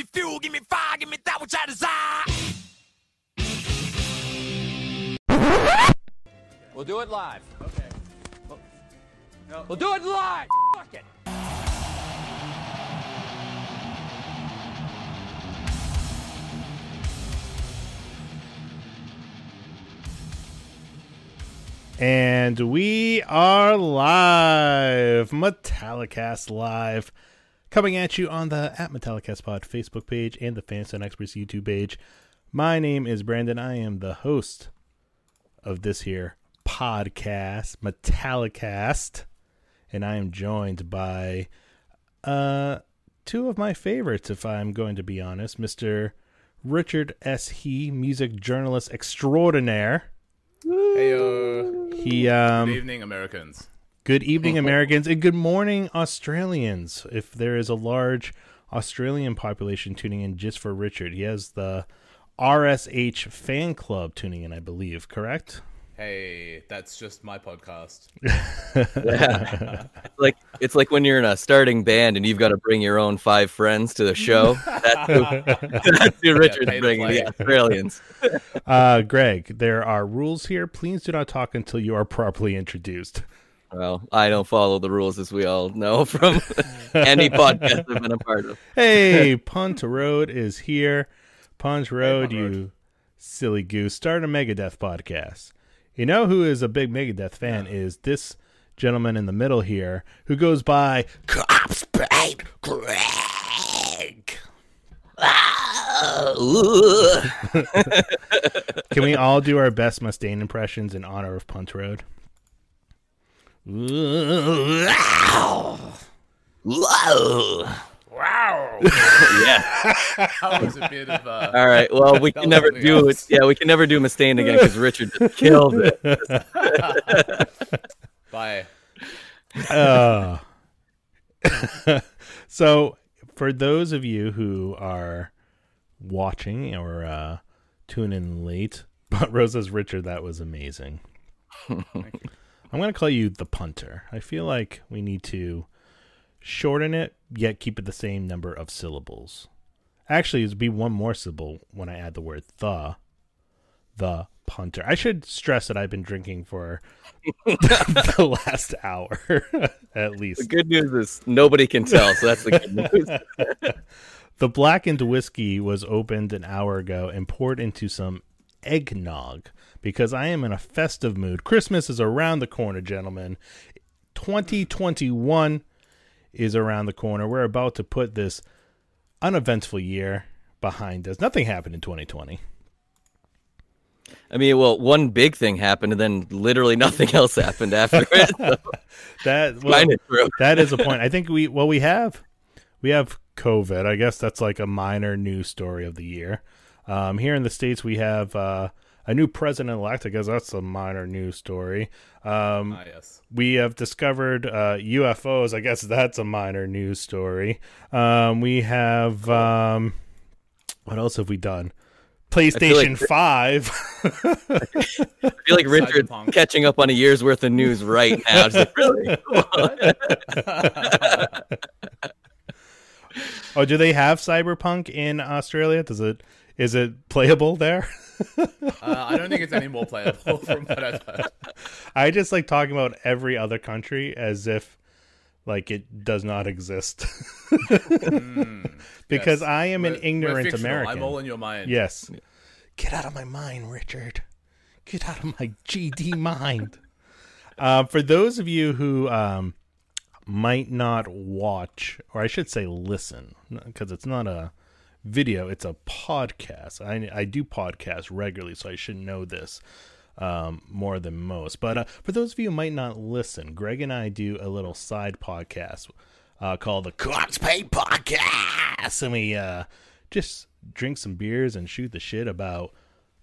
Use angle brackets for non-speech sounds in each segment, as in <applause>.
me fuel, give me fire, give me that which I desire. We'll do it live. Okay. We'll do it live. Fuck it. And we are live, Metallicast live, coming at you on the at Metallicast Pod Facebook page and the Fanstone Experts YouTube page. My name is Brandon. I am the host of this here podcast, Metallicast, and I am joined by uh two of my favorites, if I'm going to be honest, Mister Richard S. He, music journalist extraordinaire. Hey, He um good evening, Americans. Good evening, Americans, and good morning, Australians. If there is a large Australian population tuning in just for Richard, he has the RSH fan club tuning in, I believe, correct? Hey, that's just my podcast. <laughs> Yeah. like it's like when you're in a starting band and you've got to bring your own five friends to the show. <laughs> That's who, that's who Richard's pay to bringing, play. the Australians. Uh, Greg, there are rules here. Please do not talk until you are properly introduced. Well, I don't follow the rules, as we all know <laughs> from any podcast I've been a part of. Hey, <laughs> Punt Road is here. Punt Road, Punt you Road. silly goose. Start a Megadeth podcast. You know who is a big Megadeth fan is this gentleman in the middle here who goes by Corpse Paint Greg. <laughs> Can we all do our best Mustaine impressions in honor of Punt Road? Yeah. <laughs> That was a bit of uh, All right. Well, we can never something do it. Yeah, we can never do Mustaine again because Richard just killed it. <laughs> bye. Uh, <laughs> so, for those of you who are watching or uh, tune in late, but Rosa's Richard, that was amazing. I'm going to call you the punter. I feel like we need to shorten it, yet keep it the same number of syllables. Actually, it'd be one more syllable when I add the word the. The punter. I should stress that I've been drinking for <laughs> the last hour, <laughs> at least. The good news is nobody can tell, so that's the good news. <laughs> The blackened whiskey was opened an hour ago and poured into some eggnog because I am in a festive mood. Christmas is around the corner, gentlemen. 2021 is around the corner. We're about to put this uneventful year behind us. Nothing happened in 2020. I mean, well, one big thing happened, and then literally <laughs> nothing else happened after it. So <laughs> That well, <laughs> that is a point. I think we well we have we have COVID. I guess that's like a minor news story of the year. Um, here in the states, we have uh, a new president elect. I guess that's a minor news story. Um, Ah, yes. we have discovered uh, UFOs. I guess that's a minor news story. Um, we have um, what else have we done? PlayStation like- Five. <laughs> I feel like <laughs> Richard's Cyberpunk. catching up on a year's worth of news right now. Like, really? <laughs> oh, do they have Cyberpunk in Australia? Does it is it playable there? Uh, I don't think it's any more playable <laughs> from what I've heard. I just like talking about every other country as if like it does not exist. <laughs> because Yes. I am an We're- we're ignorant. American. I'm all in your mind. Yes. Get out of my mind, Richard. Get out of my GD mind. Uh, for those of you who um, might not watch, or I should say listen, because it's not a video, it's a podcast. I, I do podcasts regularly, so I should know this um, more than most. But uh, for those of you who might not listen, Greg and I do a little side podcast uh, called the Corpse Paint Podcast, and we uh, just drink some beers and shoot the shit about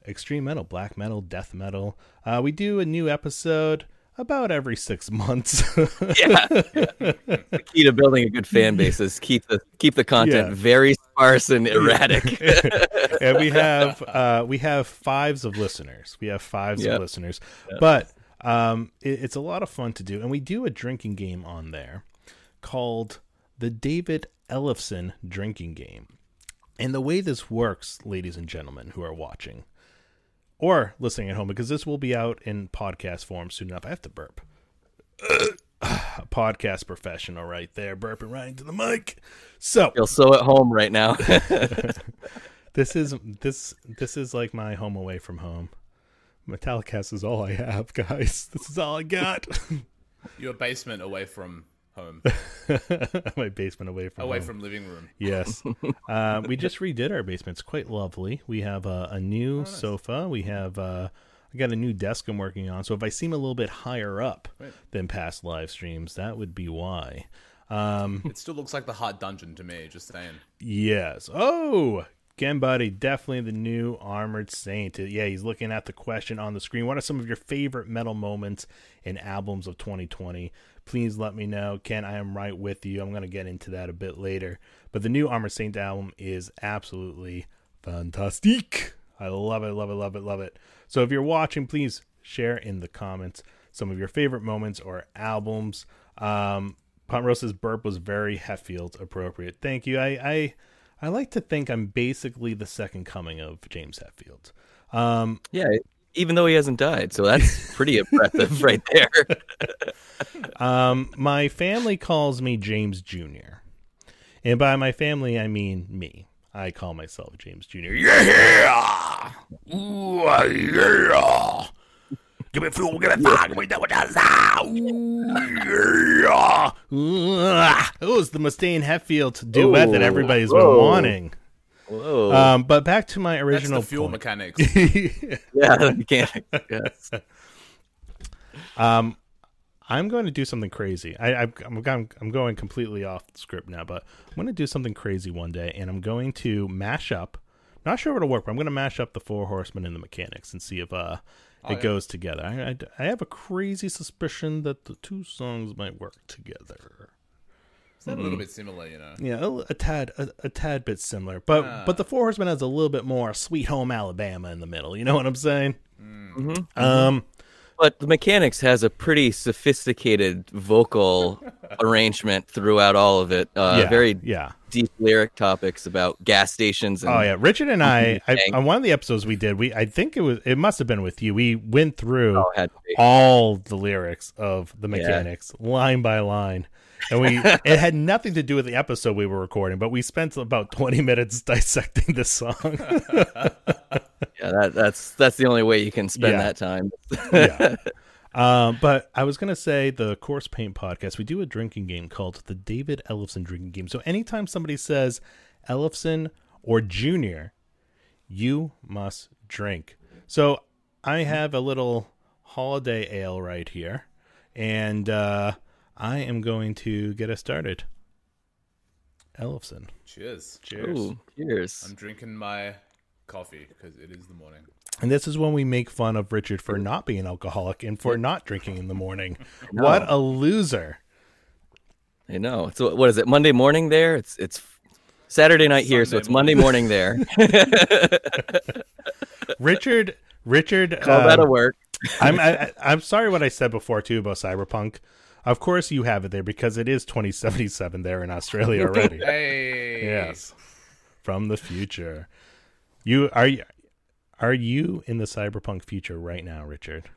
extreme metal, black metal, death metal. Uh, we do a new episode about every six <laughs> months. yeah. <laughs> The key to building a good fan base is keep the keep the content Yeah. very sparse and erratic. <laughs> and we have uh, we have fives of listeners. We have fives Yep. of listeners, but um, it, it's a lot of fun to do, and we do a drinking game on there called the David Ellefson drinking game. And the way this works, ladies and gentlemen who are watching or listening at home, because this will be out in podcast form soon enough. I have to burp. <sighs> A podcast professional right there, burping right into the mic. So Feel so at home right now. <laughs> <laughs> this is this this is like my home away from home. Metallicast is all I have, <laughs> guys. This is all I got. Your basement away from home, <laughs> my basement away from away home. from living room. Yes. <laughs> uh, we just redid our basement. It's quite lovely. We have a, a new sofa. We have uh, I got a new desk I'm working on. So if I seem a little bit higher up Right. than past live streams, that would be why. Um, It still looks like the hot dungeon to me. Just saying. yes. Oh, Gembuddy, definitely the new Armored Saint. Yeah, he's looking at the question on the screen. What are some of your favorite metal moments and albums of 2020? Please let me know. Ken, I am right with you. I'm going to get into that a bit later. But the new Armored Saint album is absolutely fantastic. I love it, love it, love it, love it. So if you're watching, please share in the comments some of your favorite moments or albums. Um, Ponrosa's burp was very Hetfield appropriate. Thank you. I, I I like to think I'm basically the second coming of James Hetfield. Um, yeah, even though he hasn't died, so that's <laughs> pretty impressive right there. <laughs> um, my family calls me James Jr. And by my family, I mean me. I call myself James Jr. Yeah! Ooh, yeah! Give me fuel, give me fire, give me double down. Ooh, yeah! It was the Mustaine Hetfield duet that Ooh, everybody's whoa. been wanting. Whoa. Um, but back to my That's original the fuel point. mechanics. <laughs> yeah, you can't. Yes. Um, I'm going to do something crazy. I, I I'm, I'm I'm going completely off script now, but I'm going to do something crazy one day, and I'm going to mash up. Not sure if it'll work, but I'm going to mash up the Four Horsemen and the Mechanix and see if uh it yeah. goes together. I, I I have a crazy suspicion that the two songs might work together. It's a little mm-hmm. bit similar, you know. Yeah, a, a tad a, a tad bit similar, but ah. but the Four Horsemen has a little bit more Sweet Home Alabama in the middle. You know what I'm saying? Mm. Mm-hmm. Um. Mm-hmm. But the Mechanix has a pretty sophisticated vocal <laughs> arrangement throughout all of it. Uh, yeah, very yeah. deep lyric topics about gas stations. And, Oh yeah, Richard and I, <laughs> I on one of the episodes we did, we I think it was it must have been with you. We went through Oh, it had to be. all the lyrics of the Mechanix line by line. And we <laughs> it had nothing to do with the episode we were recording, but we spent about 20 minutes <laughs> dissecting this song. <laughs> Yeah, that, that's that's the only way you can spend Yeah. that time. yeah. Um, but I was gonna say the Corpse Paint podcast. We do a drinking game called the David Ellefson drinking game. So anytime somebody says Ellefson or Junior, you must drink. So I have a little holiday ale right here, and uh, I am going to get us started. Ellefson. Cheers. Cheers. Ooh, cheers. I'm drinking my coffee because it is the morning. And this is when we make fun of Richard for not being alcoholic and for not drinking in the morning. <laughs> What a loser. I know. So what is it? Monday morning there? It's it's Saturday night here, so Sunday it's Monday morning there. <laughs> <laughs> Richard Richard Call that a um, work. I'm I, I- I'm sorry what I said before too about Cyberpunk. Of course you have it there because it is 2077 there in Australia <laughs> already. Hey. yes. From the future. You are you are you in the cyberpunk future right now, Richard?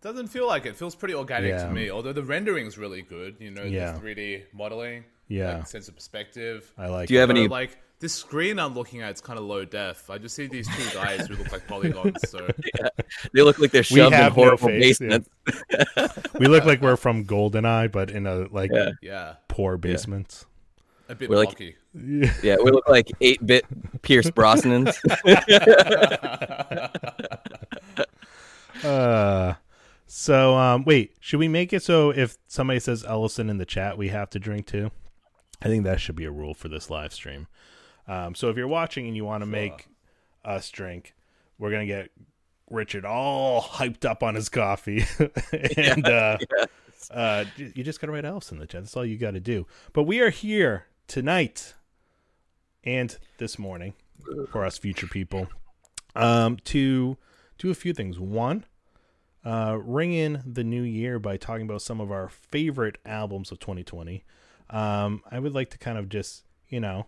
Doesn't feel like it. Feels pretty organic Yeah. to me. Although the rendering's really good. You know, Yeah. the 3D modeling. Yeah. Like, sense of perspective. I like Do you have any? Like this screen I'm looking at, it's kind of low def. I just see these two guys who look like polygons. So <laughs> They look like they're shoved in have no horrible face, yeah. basements. we look like we're from Goldeneye, but in a like Yeah. yeah, poor basement. a bit We're like- Yeah, we look like eight bit Pierce Brosnans. <laughs> <laughs> Uh, so um, wait, should we make it so if somebody says Ellefson in the chat, we have to drink too? I think that should be a rule for this live stream. Um, so if you're watching and you want to make us drink, we're gonna get Richard all hyped up on his coffee, <laughs> <laughs> and uh, uh, you just gotta write Ellefson in the chat. That's all you got to do. But we are here tonight and this morning for us future people um, to do a few things. One, uh, ring in the new year by talking about some of our favorite albums of 2020. Um, I would like to kind of just you know,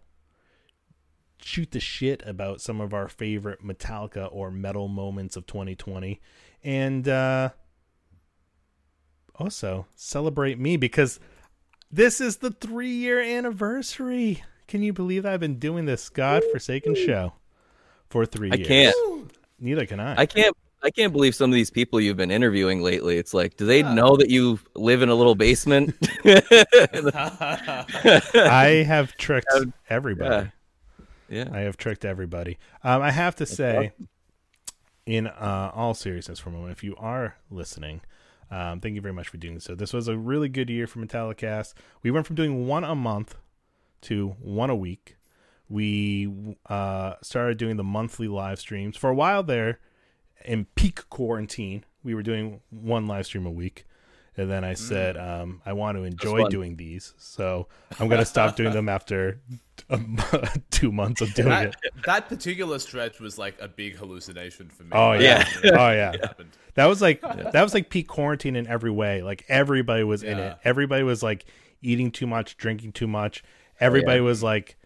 shoot the shit about some of our favorite Metallica or metal moments of 2020, and uh, also celebrate me because this is the three year anniversary. Can you believe I've been doing this godforsaken show for three I years? can't. Neither can I. I can't. I can't believe some of these people you've been interviewing lately. It's like, do they know that you live in a little basement? <laughs> <laughs> I have tricked everybody. yeah. I have tricked everybody. Um, I have to say, in uh, all seriousness, for a moment, if you are listening, um, thank you very much for doing so. This was a really good year for Metallicast. We went from doing one a month to one a week. We uh, started doing the monthly live streams for a while there. In peak quarantine, we were doing one live stream a week. And then I said, um, I want to enjoy doing these. So I'm going to stop doing them <laughs> after um, <laughs> two months of doing That, it. that particular stretch was like a big hallucination for me. Oh yeah. <laughs> Yeah. Oh yeah. That was like that was like peak quarantine in every way. Like everybody was in it. Everybody was like eating too much, drinking too much. Everybody was like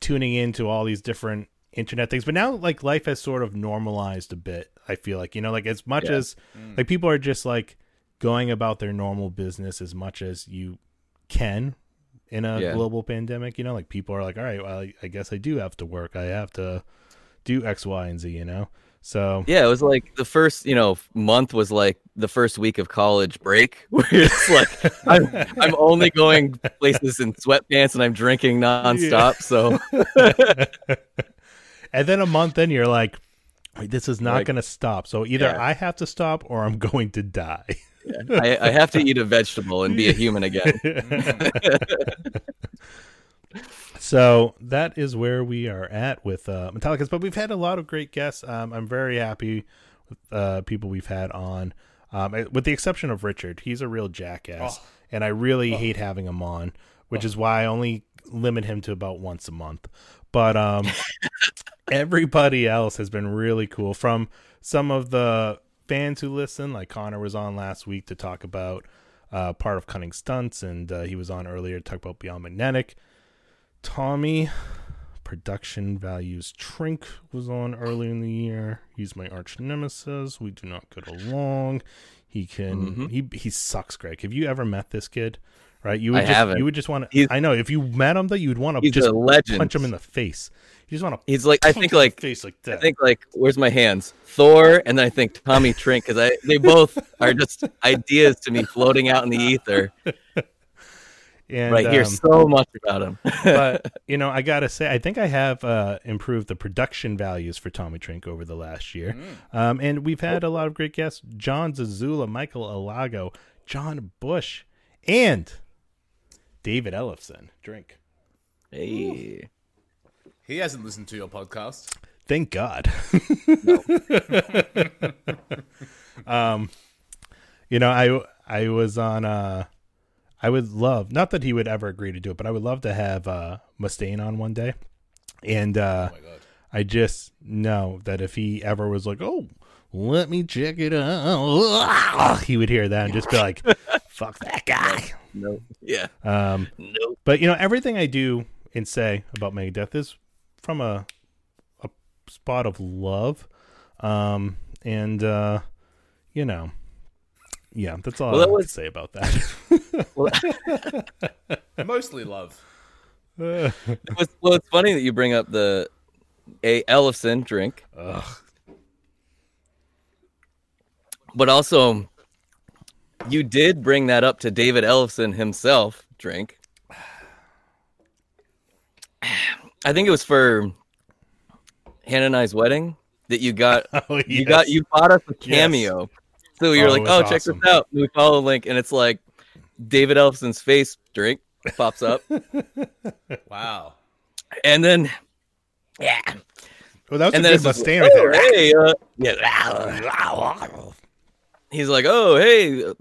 tuning into all these different internet things. But now like life has sort of normalized a bit. I feel like, you know, like as much Yeah. as like people are just like going about their normal business as much as you can in a Yeah. global pandemic, you know, like people are like, all right, well, I, guess I do have to work. I have to do X, Y, and Z, you know? So Yeah, it was like the first, you know, month was like the first week of college break, <laughs> where it's like I'm, I'm only going places in sweatpants and I'm drinking nonstop. So <laughs> and then a month in, you're like, this is not Like- going to stop. So either Yeah. I have to stop or I'm <laughs> going to die. I, I have to eat a vegetable and be a human again. <laughs> so that is where we are at with uh, Metallica's. But we've had a lot of great guests. Um, I'm very happy with uh, people we've had on, um, with the exception of Richard. He's a real jackass, and I really hate having him on, which is why I only limit him to about once a month. But um, <laughs> everybody else has been really cool. From some of the fans who listen, like Connor was on last week to talk about uh, part of Cunning Stunts, and uh, he was on earlier to talk about Beyond Magnetic. Tommy, production values Trink was on earlier in the year. He's my arch nemesis. We do not get along. He can he he sucks, Greg. Have you ever met this kid? Right? You would I just haven't. you would just want to I know if you met him though you'd want to just punch him in the face. You just want to He's like, I think like face like I that. think like where's my hands? Thor, and then I think Tommy Trink because I they both are just <laughs> ideas to me floating out in the ether. and, Right, hear um, so much about him. but <laughs> you know, I gotta say, I think I have uh, improved the production values for Tommy Trink over the last year, um, and we've had a lot of great guests: John Zazula, Michael Alago, John Bush, and David Ellefson. Drink. hey, He hasn't listened to your podcast. Thank God. <laughs> um, you know, I I was on. Uh, I would love not that he would ever agree to do it, but I would love to have uh, Mustaine on one day, and uh, Oh my god. I just know that if he ever was like, "Oh, let me check it out," he would hear that and just be like, <laughs> "Fuck that guy." no, yeah, Um, no, but you know, everything I do and say about Megadeth is from a a spot of love, um, and uh, you know, yeah, that's all Well, I that have was- to say about that. <laughs> <laughs> Mostly love. It was- well, it's funny that you bring up the a Ellefson drink, Ugh. But also you did bring that up to David Ellefson himself drink. I think it was for Hannah and I's wedding that you got <laughs> Oh, you got you bought us a cameo. So you're Oh, like, oh, was check this out. And we follow the link, and it's like David Ellefson's face drink pops up, <laughs> Wow. and then yeah, Well, that was and a good it's just like, right oh, there. hey, uh, yeah. <laughs> He's like, oh, hey,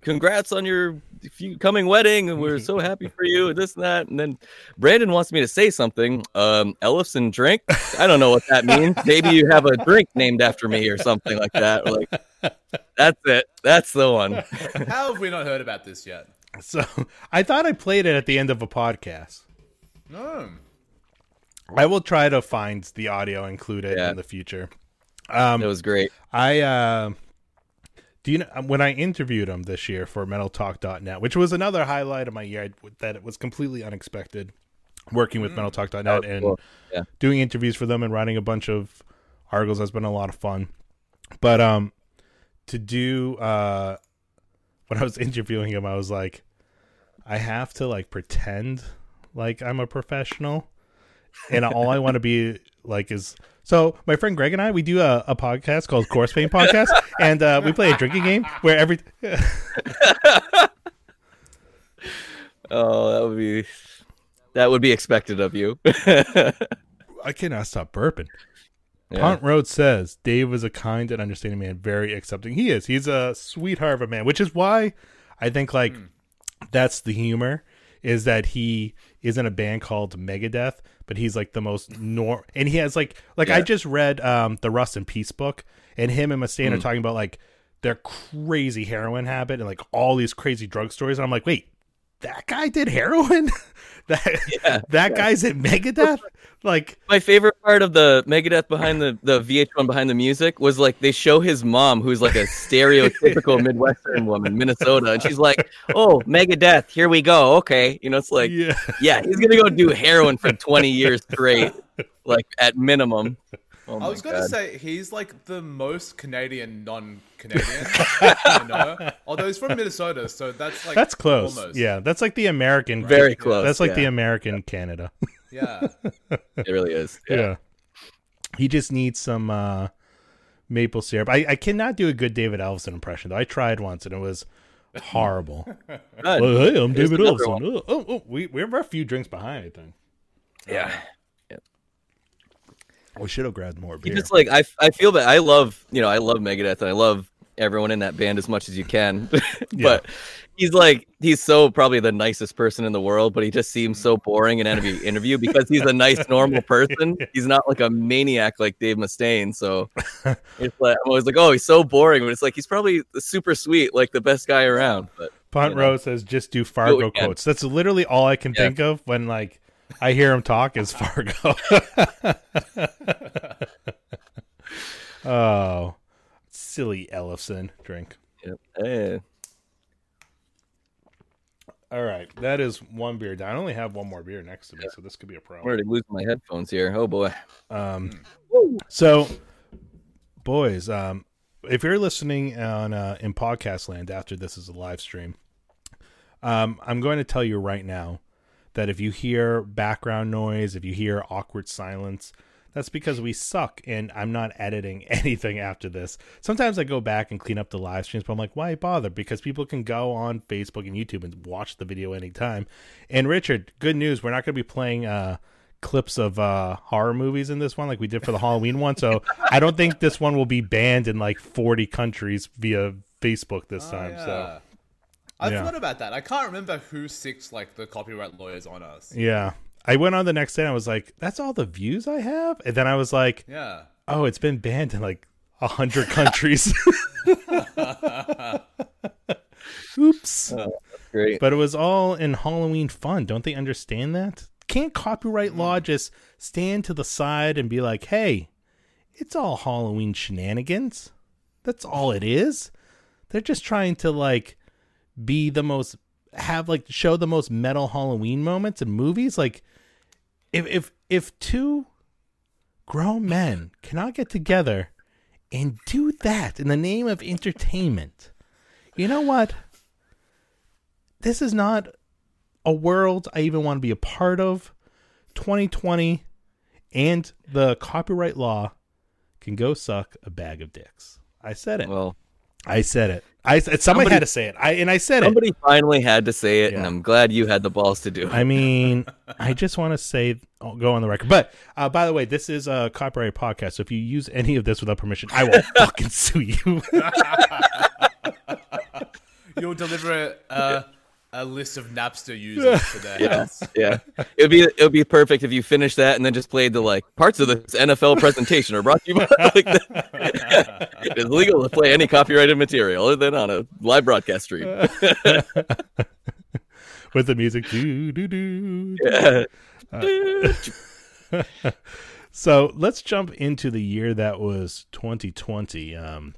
congrats on your few coming wedding, and we're so happy for you, and this and that. And then Brandon wants me to say something. Um, Ellefson drink. I don't know what that means. Maybe you have a drink named after me or something like that. Like, that's it. That's the one. <laughs> How have we not heard about this yet? So I thought I played it at the end of a podcast. No. I will try to find the audio, included Yeah. in the future. Um, It was great. I uh, do you know when I interviewed him this year for MetalTalk.net, which was another highlight of my year I- that it was completely unexpected. Working with MetalTalk.net That was and cool. Yeah. doing interviews for them and writing a bunch of articles has been a lot of fun. But um, to do uh, <laughs> when I was interviewing him, I was like, I have to like pretend like I'm a professional, and all I want to be like is so. My friend Greg and I we do a, a podcast called Corpse Paint Podcast, <laughs> and uh, we play a drinking game where every <laughs> Oh, that would be that would be expected of you. <laughs> I cannot stop burping. Yeah. Punt Road says Dave is a kind and understanding man, very accepting. He is. He's a sweetheart of a man, which is why I think like that's the humor is that he is in a band called Megadeth, but he's like the most nor and he has like like I just read um the Rust in Peace book and him and Mustaine are talking about like their crazy heroin habit and like all these crazy drug stories and I'm like, wait, that guy did heroin? <laughs> that that guy's at Megadeth? Like My favorite part of the Megadeth behind the, the VH1 behind the music was like they show his mom, who's like a stereotypical <laughs> Midwestern woman, Minnesota, and she's like, "Oh, Megadeth, here we go." Okay, you know, it's like, yeah. yeah, he's gonna go do heroin for 20 years straight, like at minimum. Oh I was gonna say he's like the most Canadian non-Canadian. <laughs> you know, although he's from Minnesota, so that's like That's close. Almost. Yeah, that's like the American. very close. That's like yeah. the American Canada. <laughs> yeah. It really is. yeah. Yeah. He just needs some uh, maple syrup. I, I cannot do a good David Ellefson impression though. I tried once and it was horrible. <laughs> Well, hey, I'm Here's David another Ellefson. Oh, oh, oh, we we're a few drinks behind. I think Yeah. We should have grabbed more He beer. just like I, I feel that I love you know I love Megadeth and I love everyone in that band as much as you can, <laughs> but he's like he's so probably the nicest person in the world, but he just seems so mm. boring in every interview because he's a nice normal <laughs> person. He's not like a maniac like Dave Mustaine. So <laughs> it's like I'm always like, oh, he's so boring, but it's like he's probably super sweet, like the best guy around. But Punt you know. Rose says just do Fargo again. quotes. That's literally all I can Yeah. think of when like I hear him talk is Fargo. oh, silly Ellefson drink. yep. Eh, All right, that is one beer down. I only have one more beer next to me, so this could be a I'm problem. already losing my headphones here. Oh boy. Um, so, boys, um, if you're listening on uh, in podcast land after this is a live stream, um, I'm going to tell you right now that if you hear background noise, if you hear awkward silence, that's because we suck and I'm not editing <laughs> anything after this. Sometimes I go back and clean up the live streams, but I'm like, why bother? Because people can go on Facebook and YouTube and watch the video anytime. And Richard, good news, we're not going to be playing uh, clips of uh, horror movies in this one like we did for the Halloween one. So I don't think this one will be banned in like 40 countries via Facebook this time. So Oh, Yeah. I Yeah. forgot about that. I can't remember who sicked like the copyright lawyers on us. yeah. I went on the next day and I was like, that's all the views I have? And then I was like, Yeah. oh, it's been banned in like a hundred countries. <laughs> Oops. Oh, great. But it was all in Halloween fun. Don't they understand that? Can't copyright law mm. just stand to the side and be like, hey, it's all Halloween shenanigans? That's all it is. They're just trying to like be the most have like show the most metal Halloween moments in movies. Like if if if two grown men cannot get together and do that in the name of entertainment, you know what? This is not a world I even want to be a part of. 2020 and the copyright law can go suck a bag of dicks. I said it. Well, I said it. I somebody, Somebody- had to say it. I and I said it. somebody finally had to say it, and I'm glad you had the balls to do it. I mean, I just want to say, I'll go on the record. But uh, by the way, this is a copyright podcast. So if you use any of this without permission, I will <laughs> fucking sue you. <laughs> You'll deliver a, a list of Napster users to their Yeah, yeah. It would be it would be perfect if you finished that and then just played the like parts of this NFL presentation are brought to you by <laughs> like the, it is legal to play any copyrighted material other than on a live broadcast stream. <laughs> with the music. Do, do, do. Yeah. <laughs> So let's jump into the year that was 2020. Um,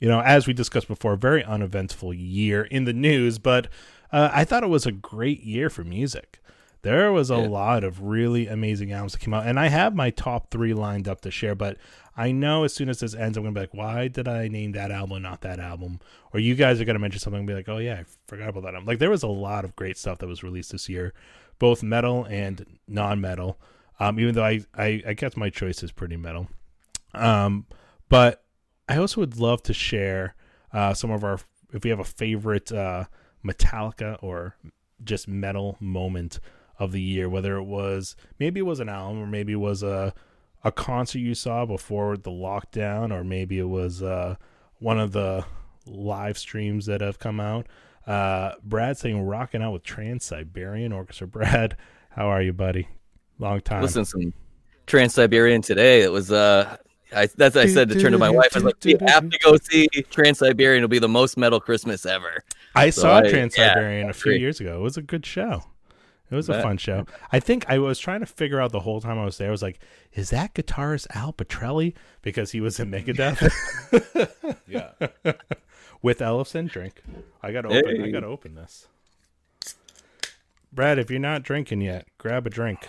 you know, as we discussed before, a very uneventful year in the news, but uh, I thought it was a great year for music. There was a Yeah. lot of really amazing albums that came out, and I have my top three lined up to share. But I know as soon as this ends, I'm gonna be like, "Why did I name that album, not that album?" Or you guys are gonna mention something and be like, "Oh yeah, I forgot about that." album. Like there was a lot of great stuff that was released this year, both metal and non-metal. Um, even though I, I I kept my choices pretty metal. Um, but I also would love to share uh, some of our if we have a favorite uh, Metallica or just metal moment of the year, whether it was maybe it was an album or maybe it was a a concert you saw before the lockdown or maybe it was uh, one of the live streams that have come out. Uh, Brad saying rocking out with Trans Siberian Orchestra. <laughs> Brad, how are you, buddy? Long time. Listen, some Trans Siberian today. It was uh, I that's what I said to turn to my wife. I was like, "We have to go see Trans Siberian. It'll be the most metal Christmas ever." I So saw Trans yeah, Siberian a few great. years ago. It was a good show. It was a fun show. I think I was trying to figure out the whole time I was there. I was like, is that guitarist Al Pitrelli? Because he was in Megadeth <laughs> Yeah. with Ellefson. Drink. I gotta open. I gotta open this. Brad, if you're not drinking yet, grab a drink.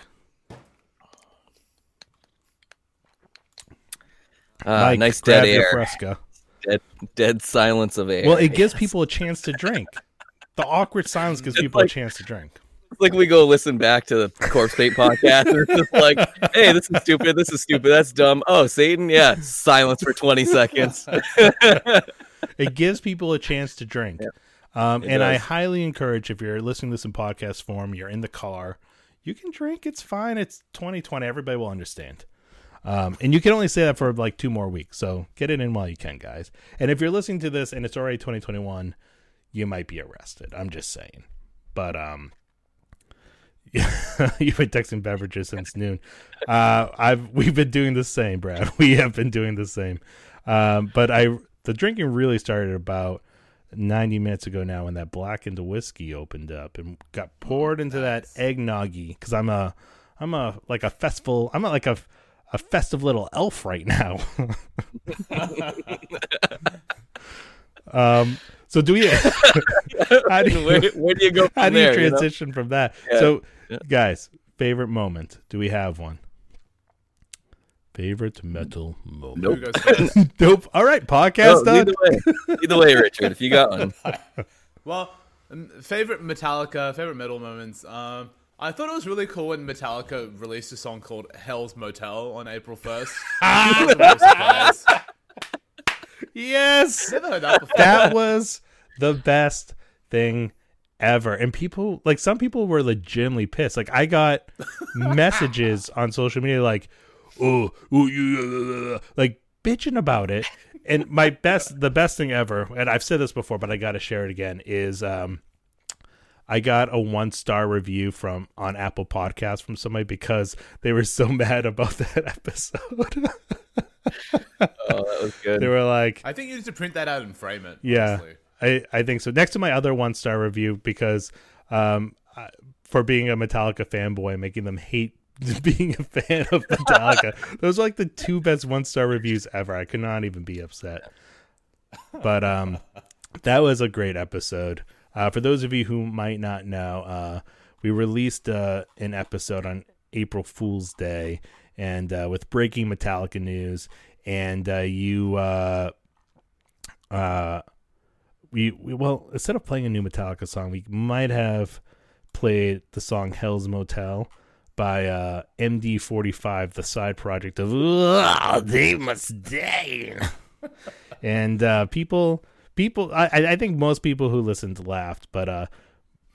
Uh, nice dead your air, Fresca. Dead, dead silence of air. Well, it gives <laughs> people a chance to drink. The awkward silence gives It's people a chance to drink. It's like we go listen back to the Corpse Paint <laughs> podcast. And it's just like, hey, this is stupid. This is stupid. That's dumb. Oh, Satan. Yeah. Silence for 20 seconds. <laughs> it gives people a chance to drink. Um, It and I highly encourage if you're listening to this in podcast form, you're in the car, you can drink. It's fine. It's 2020. Everybody will understand. Um, and you can only say that for like two more weeks. So get it in while you can, guys. And if you're listening to this and it's already 2021, you might be arrested. I'm just saying. But um, <laughs> you've been texting beverages since noon. Uh, I've we've been doing the same, Brad. <laughs> We have been doing the same. Um, but I the drinking really started about 90 minutes ago now when that blackened whiskey opened up and got poured into that eggnoggy because I'm a I'm a like a festival I'm a, like a a festive little elf right now. <laughs> um. So do we? <laughs> how do you, where, where do you go from how do you there? you know? transition from that? Yeah. So, Yeah. guys, favorite moment? Do we have one? Favorite metal moment? Who goes first? Nope. All right, podcast No, done. either way, either way, Richard. If you got one, <laughs> Well, favorite Metallica, favorite metal moments. Um, I thought it was really cool when Metallica released a song called "Hell's Motel" on April first. <laughs> Yes, Never heard that before. that was the best thing ever. And people, like some people, were legitimately pissed. Like I got <laughs> messages on social media, like, "Oh, oh you," like bitching about it. And my best, the best thing ever, and I've said this before, but I got to share it again. Is um, I got a one star review from on Apple Podcasts from somebody because they were so <laughs> mad about that episode. <laughs> oh, that was good. they were like, I think you need to print that out and frame it. Yeah, honestly. I, I think so. Next to my other one star review because um, I- for being a Metallica fanboy, making them hate <laughs> being a fan of Metallica. Those are like the two best one star reviews ever. I could not even be upset. But um, that was a great episode. Uh, for those of you who might not know, uh, we released uh, an episode on April Fool's Day, and uh, with breaking Metallica news, and uh, you. Uh, uh, we, we well instead of playing a new Metallica song, we might have played the song "Hell's Motel" by uh, MD45, the side project of Dave Mustaine. <laughs> and uh, people people I, I I think most people who listened laughed, but uh,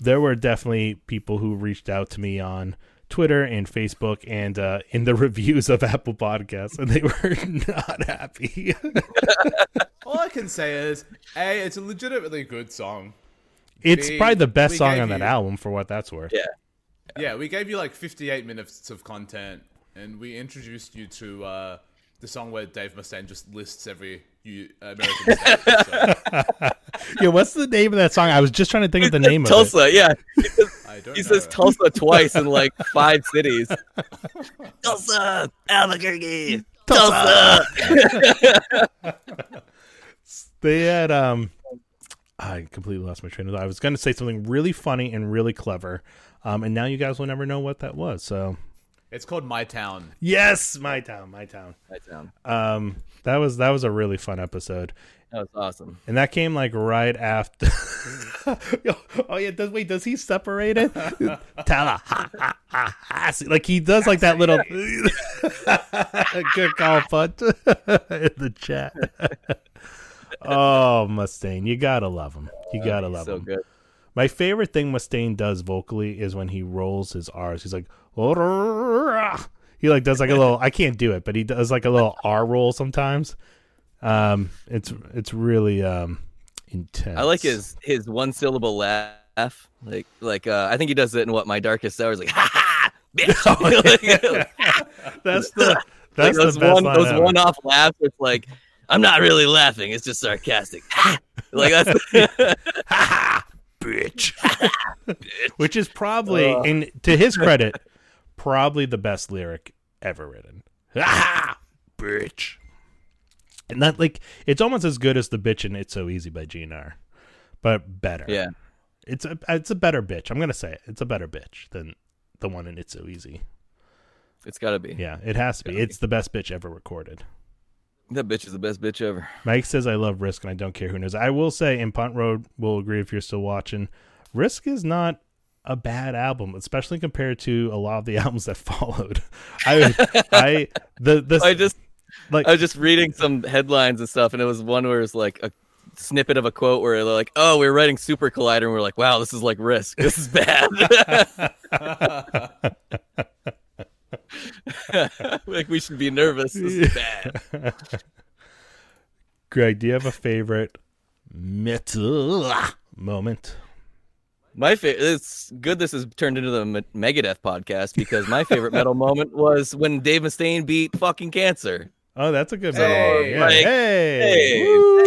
there were definitely people who reached out to me on Twitter and Facebook and uh, in the <laughs> reviews of Apple Podcasts, and they <laughs> were not happy. <laughs> All I can say is, a, it's a legitimately good song. it's We- probably the best song on that you- album, for what that's worth. Yeah. Yeah, we gave you like 58 minutes of content, and we introduced you to uh, the song where Dave Mustaine just lists every you American. so. <laughs> yeah, what's the name of that song? I was just trying to think of the name Tulsa, of it. Tulsa, yeah. <laughs> he know. says Tulsa twice in like five cities. <laughs> Tulsa, Albuquerque, Tulsa. Tulsa. they had um I completely lost my train of thought. I was going to say something really funny and really clever. Um, and now you guys will never know what that was. So it's called My Town. Yes, My Town, My Town, My Town. Um, that was that was a really fun episode. That was awesome. And that came like right after. <laughs> oh yeah, does wait? Does he separate it? <laughs> Tala, like he does like that little <laughs> good call punt in the chat. oh Mustaine, you gotta love him. You oh, gotta love so him. Good. My favorite thing Mustaine does vocally is when he rolls his R's. He's like, he like does like a little. I can't do it, but he does like a little <laughs> R roll sometimes. Um, it's it's really um intense. I like his his one syllable laugh. Like like uh, I think he does it in what my darkest hours. Like ha ha, bitch. <laughs> Oh, <laughs> that's the that's like, the best one, line those ever. one off laughs. It's like I'm not really laughing. It's just sarcastic. like that's. <laughs> Bitch. which is probably, Ugh. and to his credit, probably the best lyric ever written. Ah, bitch. And that like it's almost as good as the bitch and It's So Easy by GNR, but better. yeah. it's a it's a better bitch. I'm gonna say it. It's a better bitch than the one in It's So Easy. It's gotta be. Yeah, it has to be. It's the best bitch ever recorded. That bitch is the best bitch ever. Mike says I love Risk and I don't care who knows. I will say, and Punt Road will agree if you're still watching. Risk is not a bad album, especially compared to a lot of the <laughs> albums that followed. I, I, the the <laughs> I just like I was just reading some headlines and stuff, and it was one where it's like a snippet of a quote where they're like, "Oh, we're writing Super Collider," and we're like, "Wow, this is like Risk. This is bad." <laughs> <laughs> like we should be nervous. This is bad. <laughs> Greg, do you have a favorite metal moment? My favorite. It's good. This has turned into the Me- Megadeth podcast because my favorite metal <laughs> moment was when Dave Mustaine beat fucking Cancer. Oh, that's a good metal Hey, moment. Yeah. like, hey, Hey, Woo!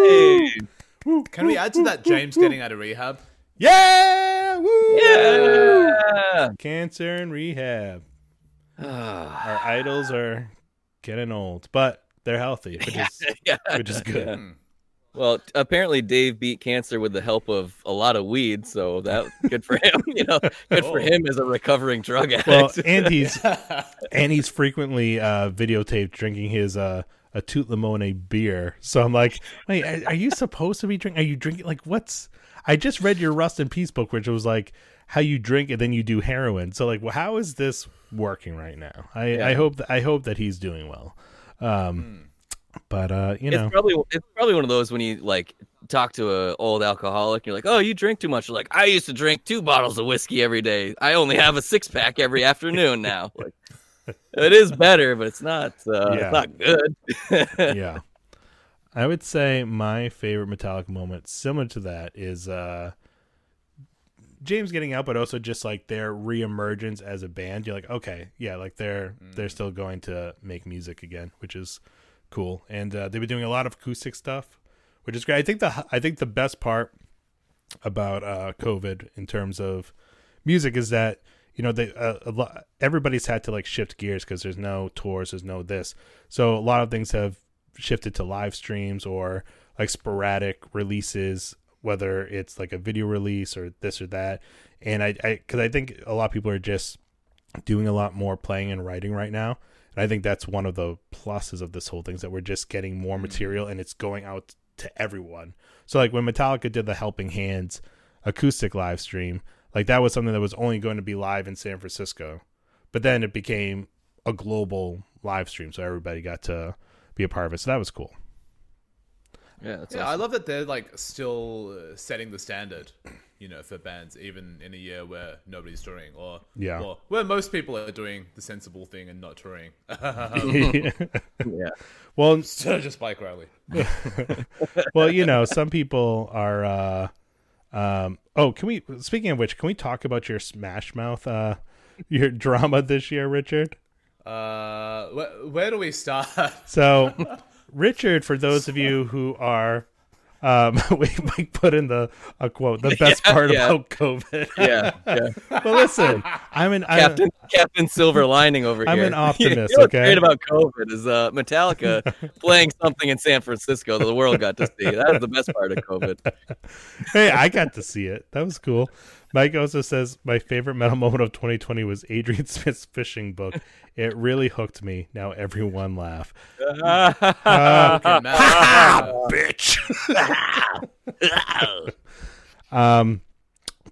hey, Can we add to that James getting out of rehab? yeah, Woo! yeah. Cancer and rehab. Ah, Our idols are getting old, but they're healthy, which is <laughs> yeah. which is good. Yeah. Well, t- apparently Dave beat cancer with the help of a lot of weed, so that good for him. You know, good for Oh. him as a recovering drug addict. Well, <laughs> and he's and he's frequently uh, videotaped drinking his uh, a Tout Limone beer. So I'm like, wait, are, are you supposed to be drinking? Are you drinking? Like, what's? I just read your Rust in Peace book, which was like how you drink and then you do heroin. So like, well, how is this working right now? I, I hope that I hope that he's doing well. Um, but uh, you know, it's probably it's probably one of those when you like talk to a old alcoholic, you're like, "Oh, you drink too much." You're like, "I used to drink two bottles of whiskey every day. I only have a six pack every afternoon <laughs> now." Like, it is better, but it's not. Uh, Yeah. It's not good. <laughs> yeah. I would say my favorite Metallica moment, similar to that, is uh James getting out, but also just like their reemergence as a band. You're like, okay, yeah, like they're they're still going to make music again, which is cool. And uh, they've been doing a lot of acoustic stuff, which is great. I think the I think the best part about uh, COVID in terms of music is that you know they uh, a lot, everybody's had to like shift gears because there's no tours, there's no this, so a lot of things have shifted to live streams or like sporadic releases, whether it's like a video release or this or that. And I, I, because I think a lot of people are just doing a lot more playing and writing right now. And I think that's one of the pluses of this whole thing is that we're just getting more mm. material and it's going out to everyone. So like when Metallica did the Helping Hands acoustic live stream, like that was something that was only going to be live in San Francisco. But then it became a global live stream, so everybody got to be a part of it. So that was cool. Yeah, that's Yeah, I love that they're like still uh, setting the standard, you know, for bands, even in a year where nobody's touring, or Yeah. well, where most people are doing the sensible thing and not touring. <laughs> <laughs> yeah. well, so just Bike Riley. <laughs> well, you know, some people are. uh um Oh, can we? Speaking of which, can we talk about your Smash Mouth, uh, your drama this year, Richard? Uh, where, where do we start? So, Richard, for those of you who are Um, <laughs> we Mike put in the a quote. The best <laughs> part yeah. about COVID. Yeah, yeah. <laughs> but listen, I'm an I'm, Captain Captain Silver Lining over here. I'm an optimist, you know what's okay? great about COVID is uh, Metallica playing something in San Francisco that the world got to see. That was the best part of COVID. hey, I got to see it. That was cool. Mike also says my favorite metal moment of 2020 was Adrian <laughs> Smith's fishing book. It really hooked me. Now everyone laugh. Uh, Okay, Matt. Bitch. um,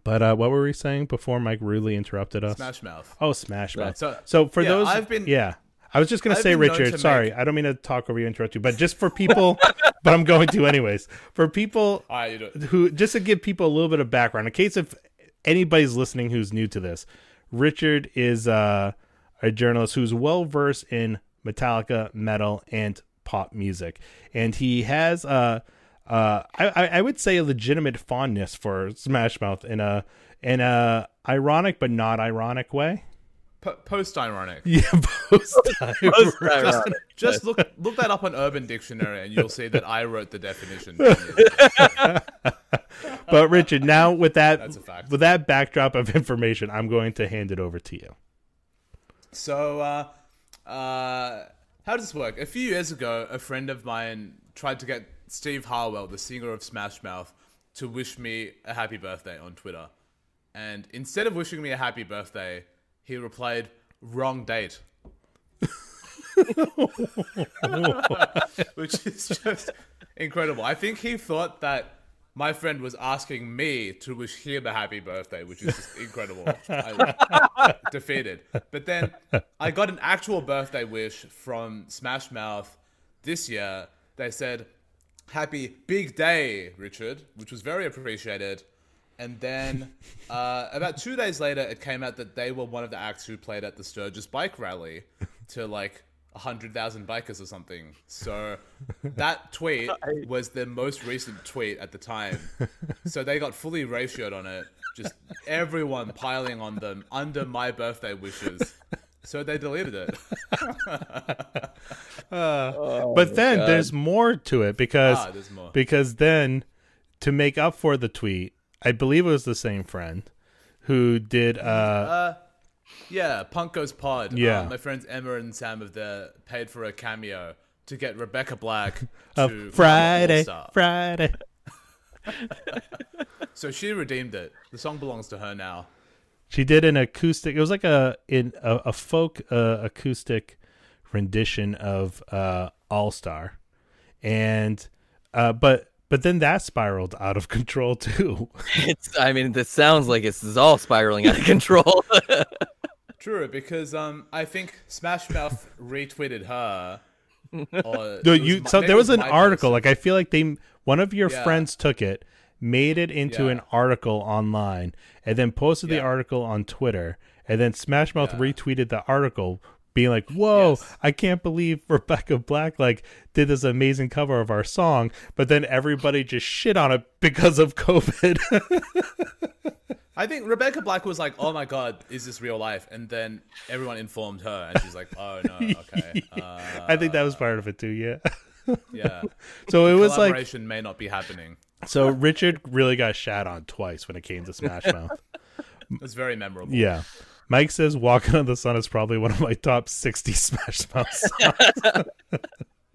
but uh, what were we saying before Mike rudely interrupted us? Smash Mouth. Oh, Smash Mouth. So- So for yeah, those, I've been- yeah. I was just gonna I've say, Richard. to Sorry, make- I don't mean to talk over you, interrupt you, but just for people, <laughs> but I'm going to anyways. For people All right, you do it. who, just to give people a little bit of background, in case if anybody's listening who's new to this, Richard is uh, a journalist who's well versed in Metallica, metal, and pop music, and he has uh, uh, I, I I would say a legitimate fondness for Smash Mouth in a in a ironic but not ironic way. Po- Post ironic. <laughs> Yeah, post Post-ironic. Just look look that up on Urban Dictionary, and you'll see that I wrote the definition. <laughs> But Richard, now <laughs> with that That's a fact. with that backdrop of <laughs> information, I'm going to hand it over to you. So, uh, uh, how does this work? A few years ago, a friend of mine tried to get Steve Harwell, the singer of Smash Mouth, to wish me a happy birthday on Twitter. And instead of wishing me a happy birthday, he replied, wrong date. <laughs> Which is just incredible. I think he thought that my friend was asking me to wish him a happy birthday, which is just incredible. <laughs> I, defeated. But then I got an actual birthday wish from Smash Mouth this year. They said, Happy big day, Richard, which was very appreciated. And then <laughs> uh, about two days later, it came out that they were one of the acts who played at the Sturgis bike rally to like 100,000 bikers or something. So that tweet <laughs> was the most recent tweet at the time. So they got fully ratioed on it. Just everyone piling on them under my birthday wishes. So they deleted it. <laughs> but then there's more to it because Ah, there's more. because then to make up for the tweet, I believe it was the same friend who did uh Yeah, Punko's Pod. Yeah. Uh, my friends Emma and Sam have the, paid for a cameo to get Rebecca Black <laughs> of to Friday, Friday. <laughs> So she redeemed it. The song belongs to her now. She did an acoustic. It was like a in a, a folk uh, acoustic rendition of uh, All Star, and uh, but but then that spiraled out of <laughs> control too. It's. I mean, this sounds like it's, it's all spiraling out of control. True, because um, I think Smash Mouth <laughs> retweeted her. Or No, you. my- So there it was an article. post. Like I feel like they one of your Yeah. friends took it, made it into Yeah. an article online, and then posted the article on Twitter, and then Smash Mouth Yeah. retweeted the article. Being like, whoa, Yes. I can't believe Rebecca Black like did this amazing cover of our song, but then everybody just shit on it because of COVID. I think Rebecca Black was like, "Oh my god, is this real life?" And then everyone informed her, and she's like, "Oh no, <laughs> okay, uh, I think that was part of it too. Yeah. yeah." <laughs> So it was like Collaboration may not be happening. so Richard really got shat on twice when it came to Smash Mouth. It's very memorable. Yeah. Mike says "Walking on the Sun" is probably one of my top sixty Smash Mouth songs. <laughs>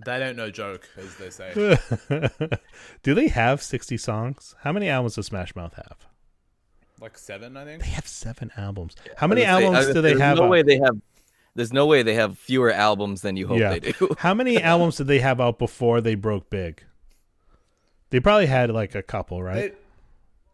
That ain't no joke, as they say. <laughs> Do they have sixty songs? How many albums does Smash Mouth have? like seven, I think. They have seven albums. How many I say, albums do they have? No out- way they have. There's no way they have fewer albums than you hope yeah. they do. <laughs> How many albums did they have out before they broke big? They probably had like a couple, right? They,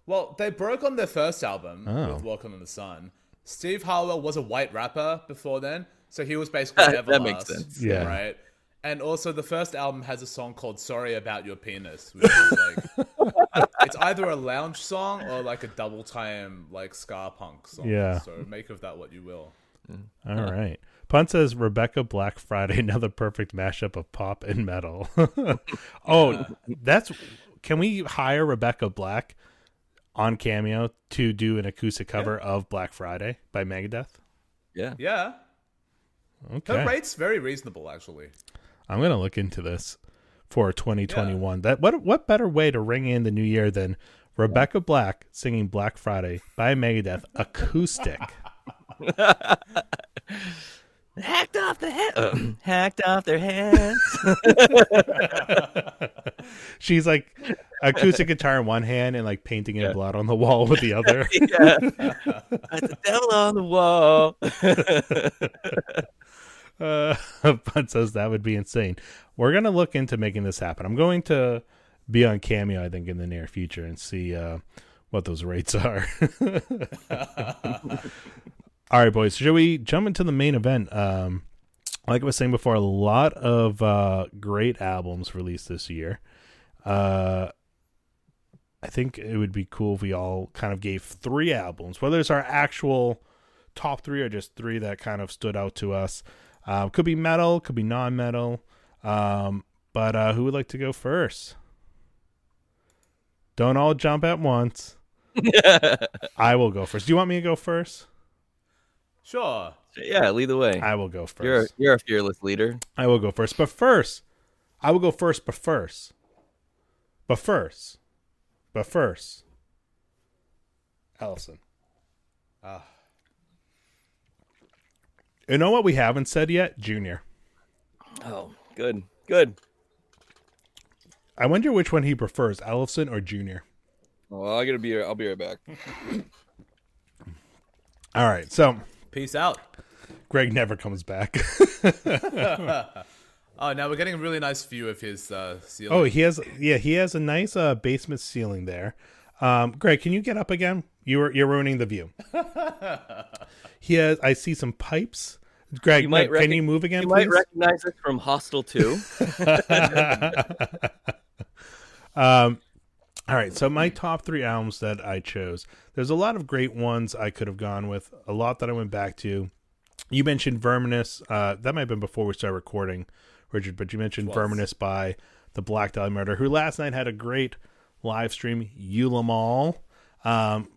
well, they broke on their first album Oh. with "Walking on the Sun." Steve Harwell was a white rapper before then, so he was basically <laughs> That Everlast. makes sense. Yeah. right. And also, the first album has a song called "Sorry About Your Penis," which is <laughs> like it's either a lounge song or like a double time like ska punk song. Yeah. So make of that what you will. All right. Punt says Rebecca Black Friday, <laughs> another perfect mashup of pop and metal. oh, that's. Can we hire Rebecca Black on Cameo to do an acoustic cover of Black Friday by Megadeth? Yeah. Yeah, her Okay. rate's very reasonable actually. I'm gonna look into this for 2021. That what what better way to ring in the new year than Rebecca Black singing Black Friday by Megadeth <laughs> acoustic. <laughs> Hacked off the head. <clears throat> hacked off their heads. <laughs> She's like acoustic guitar in one hand and like painting in blood on the wall with the other. <laughs> yeah. <laughs> That's the devil on the wall. Uh, Bud says that would be insane. We're gonna look into making this happen. I'm going to be on Cameo, I think, in the near future and see uh, what those rates are. All right, boys. Should we jump into the main event? Um, like I was saying before, a lot of uh, great albums released this year. Uh, I think it would be cool if we all kind of gave three albums, whether it's our actual top three or just three that kind of stood out to us. Uh, could be metal, could be non-metal. Um, but uh, who would like to go first? Don't all jump at once. <laughs> I will go first. Do you want me to go first? Sure. yeah, lead the way. I will go first. You're you're a fearless leader. I will go first. But first, I will go first, but first. But first. But first. Allison. Ah. You know what we haven't said yet? Junior. Oh, good, good. I wonder which one he prefers, Ellison or Junior. Well, I gotta be. I'll be right back. All right, so Peace out. Greg never comes back. <laughs> Oh, now we're getting a really nice view of his uh, ceiling. oh, he has yeah, he has a nice uh, basement ceiling there. Um, Greg, can you get up again? You were you're ruining the view. <laughs> he has. I see some pipes. Greg, You might can recog- you move again, You please? might recognize it from Hostel Two. <laughs> Um, all right, so my top three albums that I chose. There's a lot of great ones I could have gone with. A lot that I went back to. You mentioned Verminous. Uh, that might have been before we started recording, Richard. But you mentioned Verminous by the Black Dahlia Murder, who last night had a great live stream. Eula Um,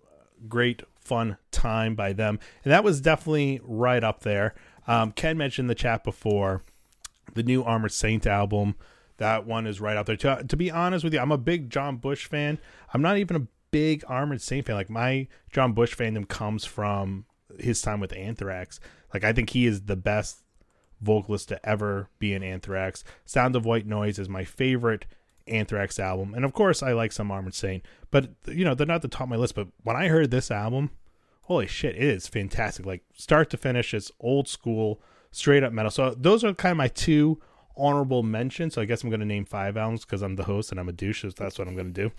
great fun time by them, and that was definitely right up there. Um, Ken mentioned the chat before the new Armored Saint album. That one is right out there. To, to be honest with you, I'm a big John Bush fan. I'm not even a big Armored Saint fan. Like my John Bush fandom comes from his time with Anthrax. Like I think he is the best vocalist to ever be in Anthrax. Sound of White Noise is my favorite Anthrax album, and of course I like some Armored Saint. But you know they're not the top of my list. But when I heard this album, holy shit, it is fantastic. Like start to finish, it's old school, straight up metal. So those are kind of my two honorable mention. So I guess I'm going to name five albums because I'm the host and I'm a douche. So that's what I'm going to do.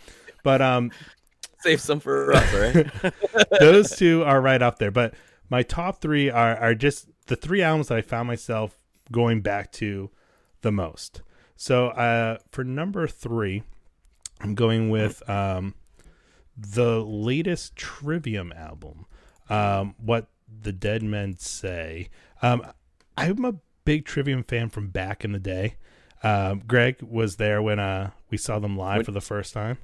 But um, <laughs> Save some for us, right? <laughs> those two are right up there. But my top three are are just the three albums that I found myself going back to the most. So uh, for number three, I'm going with um, the latest Trivium album. Um, what the Dead Men Say. Um, I'm a big Trivium fan from back in the day. Um, Greg was there when uh, we saw them live When- for the first time.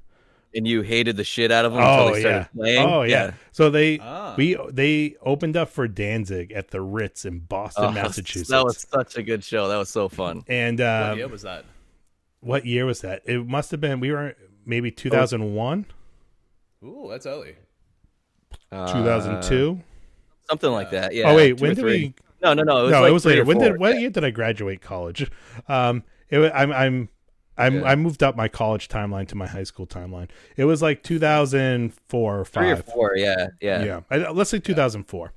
and you hated the shit out of them until Oh they yeah. started playing. Oh yeah. So they Ah. we they opened up for Danzig at the Ritz in Boston, Oh, <laughs> Massachusetts. That was such a good show. That was so fun. and What uh, year was that? what year was that? It must have been we were maybe 2001, Ooh, that's early. Uh, 2002. something like that. Yeah. oh wait, when did three. we? No, no, no. It was no, like it was later. When four. did what Yeah. year did I graduate college? Um, it I'm I'm I'm Yeah. I moved up my college timeline to my high school timeline. It was like 2004 or five. Three or four. Yeah, yeah. yeah, I, let's say 2004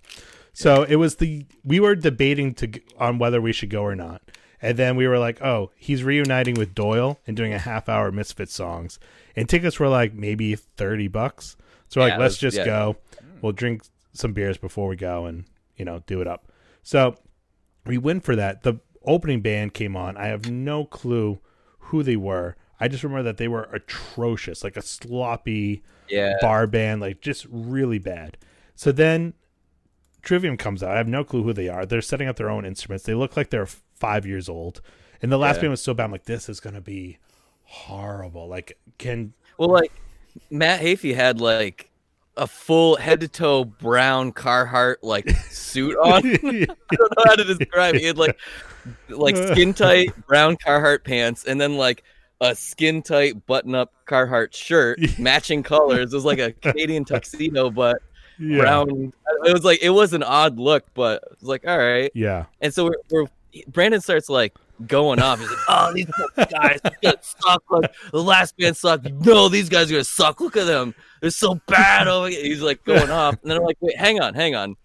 so it was the we were debating to on whether we should go or not and then we were like oh he's reuniting with doyle and doing a half hour misfit songs and tickets were like maybe 30 bucks so we're Yeah, like let's was- just yeah. go we'll drink some beers before we go and you know do it up so we went for that the opening band came on i have no clue who they were i just remember that they were atrocious like a sloppy Yeah. bar band, like just really bad. So then Trivium comes out. I have no clue who they are. They're setting up their own instruments. They look like they're five years old. And the last Yeah. band was so bad. I'm like, this is gonna be horrible. Like, can Well, like Matt Heafy had like a full head to toe brown Carhartt like suit on. <laughs> I don't know how to describe it. He had like like skin tight brown Carhartt pants, and then like a skin tight button up Carhartt shirt, <laughs> matching colors. It was like a Canadian tuxedo, but Yeah. brown. It was like it was an odd look, but it was like all right. Yeah. And so we're, we're Brandon starts like going off. He's like, "Oh, these guys suck. Like the last band sucked. No, these guys are gonna suck. Look at them. They're so bad." Oh, he's like going <laughs> off, and then I'm like, "Wait, hang on, hang on."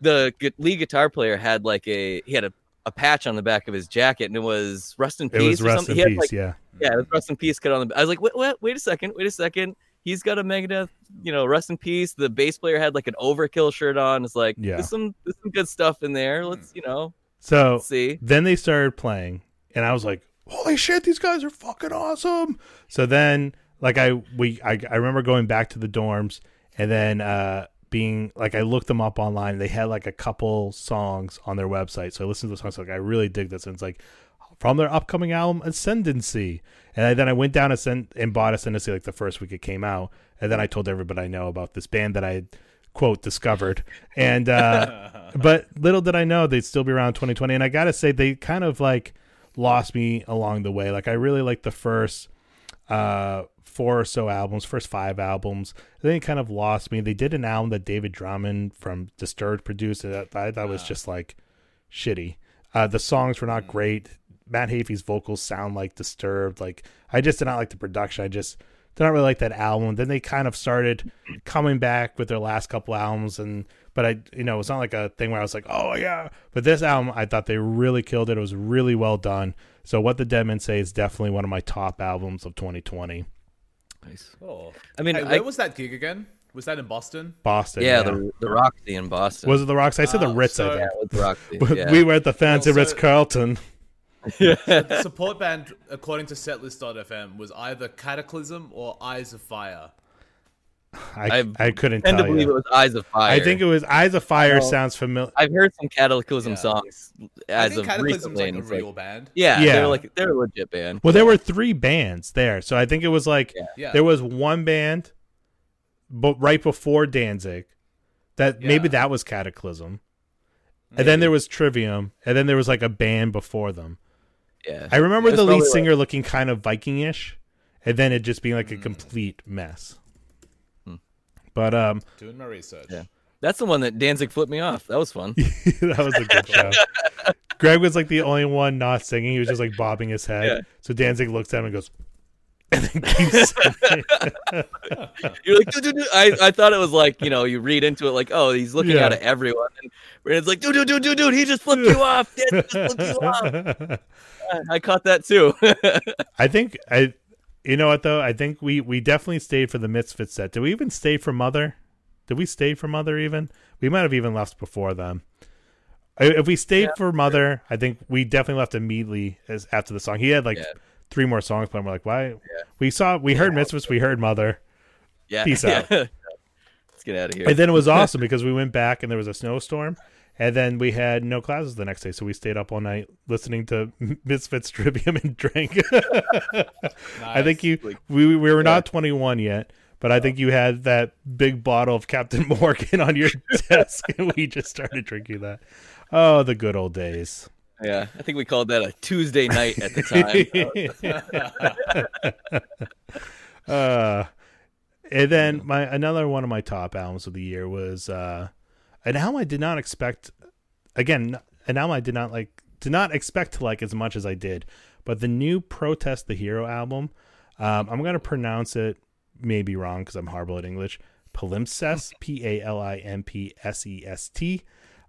The lead guitar player had like a he had a, a patch on the back of his jacket, and it was "Rest in It Peace" was or rest something. in peace. like, yeah. yeah, it was "Rust in Peace" cut on the. I was like, "Wait, wait, wait a second, wait a second. He's got a Megadeth, you know, "Rust in Peace." The bass player had like an Overkill shirt on. It's like, Yeah. there's some there's some good stuff in there. Let's hmm. you know So see. then they started playing, and I was like, "Holy shit, these guys are fucking awesome!" So then, like, I we I, I remember going back to the dorms, and then uh being like, I looked them up online. And they had like a couple songs on their website, so I listened to the songs. Like, I really dig this, and it's like from their upcoming album Ascendancy. And I, then I went down Ascend- and bought Ascendancy like the first week it came out, and then I told everybody I know about this band that I quote discovered, and uh, <laughs> but little did I know they'd still be around 2020. And I gotta say they kind of like lost me along the way. Like I really like the first uh four or so albums, first five albums. Then they kind of lost me. They did an album that David Draiman from Disturbed produced. and That I thought was just like shitty. Uh, the songs were not great. Matt Heafy's vocals sound like Disturbed. Like I just did not like the production. I just did not really like that album. Then they kind of started coming back with their last couple albums, and but I, you know, it's not like a thing where I was like, oh yeah. But this album, I thought they really killed it. It was really well done. So what the Deadmen say is definitely one of my top albums of 2020. Nice. Oh. I mean, Hey, I, where was that gig again? Was that in Boston? Boston. yeah, the the Roxy in Boston. was it the Roxy? I said the Ah, Ritz. so- I yeah, think. the Roxy. <laughs> But Yeah. We were at the fancy Well, so- Ritz Carlton. <laughs> The support band, according to setlist.fm, was either Cataclysm or eyes of fire. <sighs> I, I've- I couldn't tend to tell believe you. it was Eyes of Fire. I think it was Eyes of Fire. Well, sounds familiar. I've heard some Cataclysm Yeah. songs I as think of recently. like a it's like- real band. yeah, Yeah. they're like they're a legit band. Well, there were three bands there, so I think it was like Yeah. Yeah. there was one band, but right before Danzig, that maybe that was Cataclysm, and then there was Trivium, and then there was like a band before them. Yeah, I remember the lead probably like- singer looking kind of Vikingish, and then it just being like a Hmm. complete mess. But um, Doing my research. Yeah. That's the one that Danzig flipped me off. That was fun. <laughs> that was a good <laughs> show. Greg was like the only one not singing. He was just like bobbing his head. Yeah. So Danzig looks at him and goes, <laughs> and then keeps. You're like, dude, dude, dude. I, I thought it was like, you know, you read into it like, oh, he's looking Yeah. out at everyone. And it's like, dude, dude, dude, dude, dude, he just flipped you off. Danzig just flipped you off. I caught that too. I think I, you know what though? I think we we definitely stayed for the Misfits set. Did we even stay for Mother? Did we stay for Mother even? We might have even left before them. If we stayed for Mother, I think we definitely left immediately as after the song. He had like Yeah. three more songs playing. We're like, why? We saw, we heard Misfits, we heard Mother, yeah. Peace <laughs> yeah. out. Let's get out of here. and then it was <laughs> awesome because we went back and there was a snowstorm, and then we had no classes the next day, so we stayed up all night listening to <laughs> Misfits Trivium and drank. <laughs> I think you Like- we we were not 21 yet, but I think you had that big bottle of Captain <laughs> Morgan on your desk, and we just started drinking that. Oh, the good old days. yeah. I think we called that a Tuesday night at the time. uh, and then my another one of my top albums of the year was uh, an album I did not expect. Again, an album I did not like, did not expect to like as much as I did. But the new Protest the Hero album, um, I'm gonna pronounce it maybe wrong because I'm horrible at English. Palimpsest, <laughs> P A L I M P S E S T.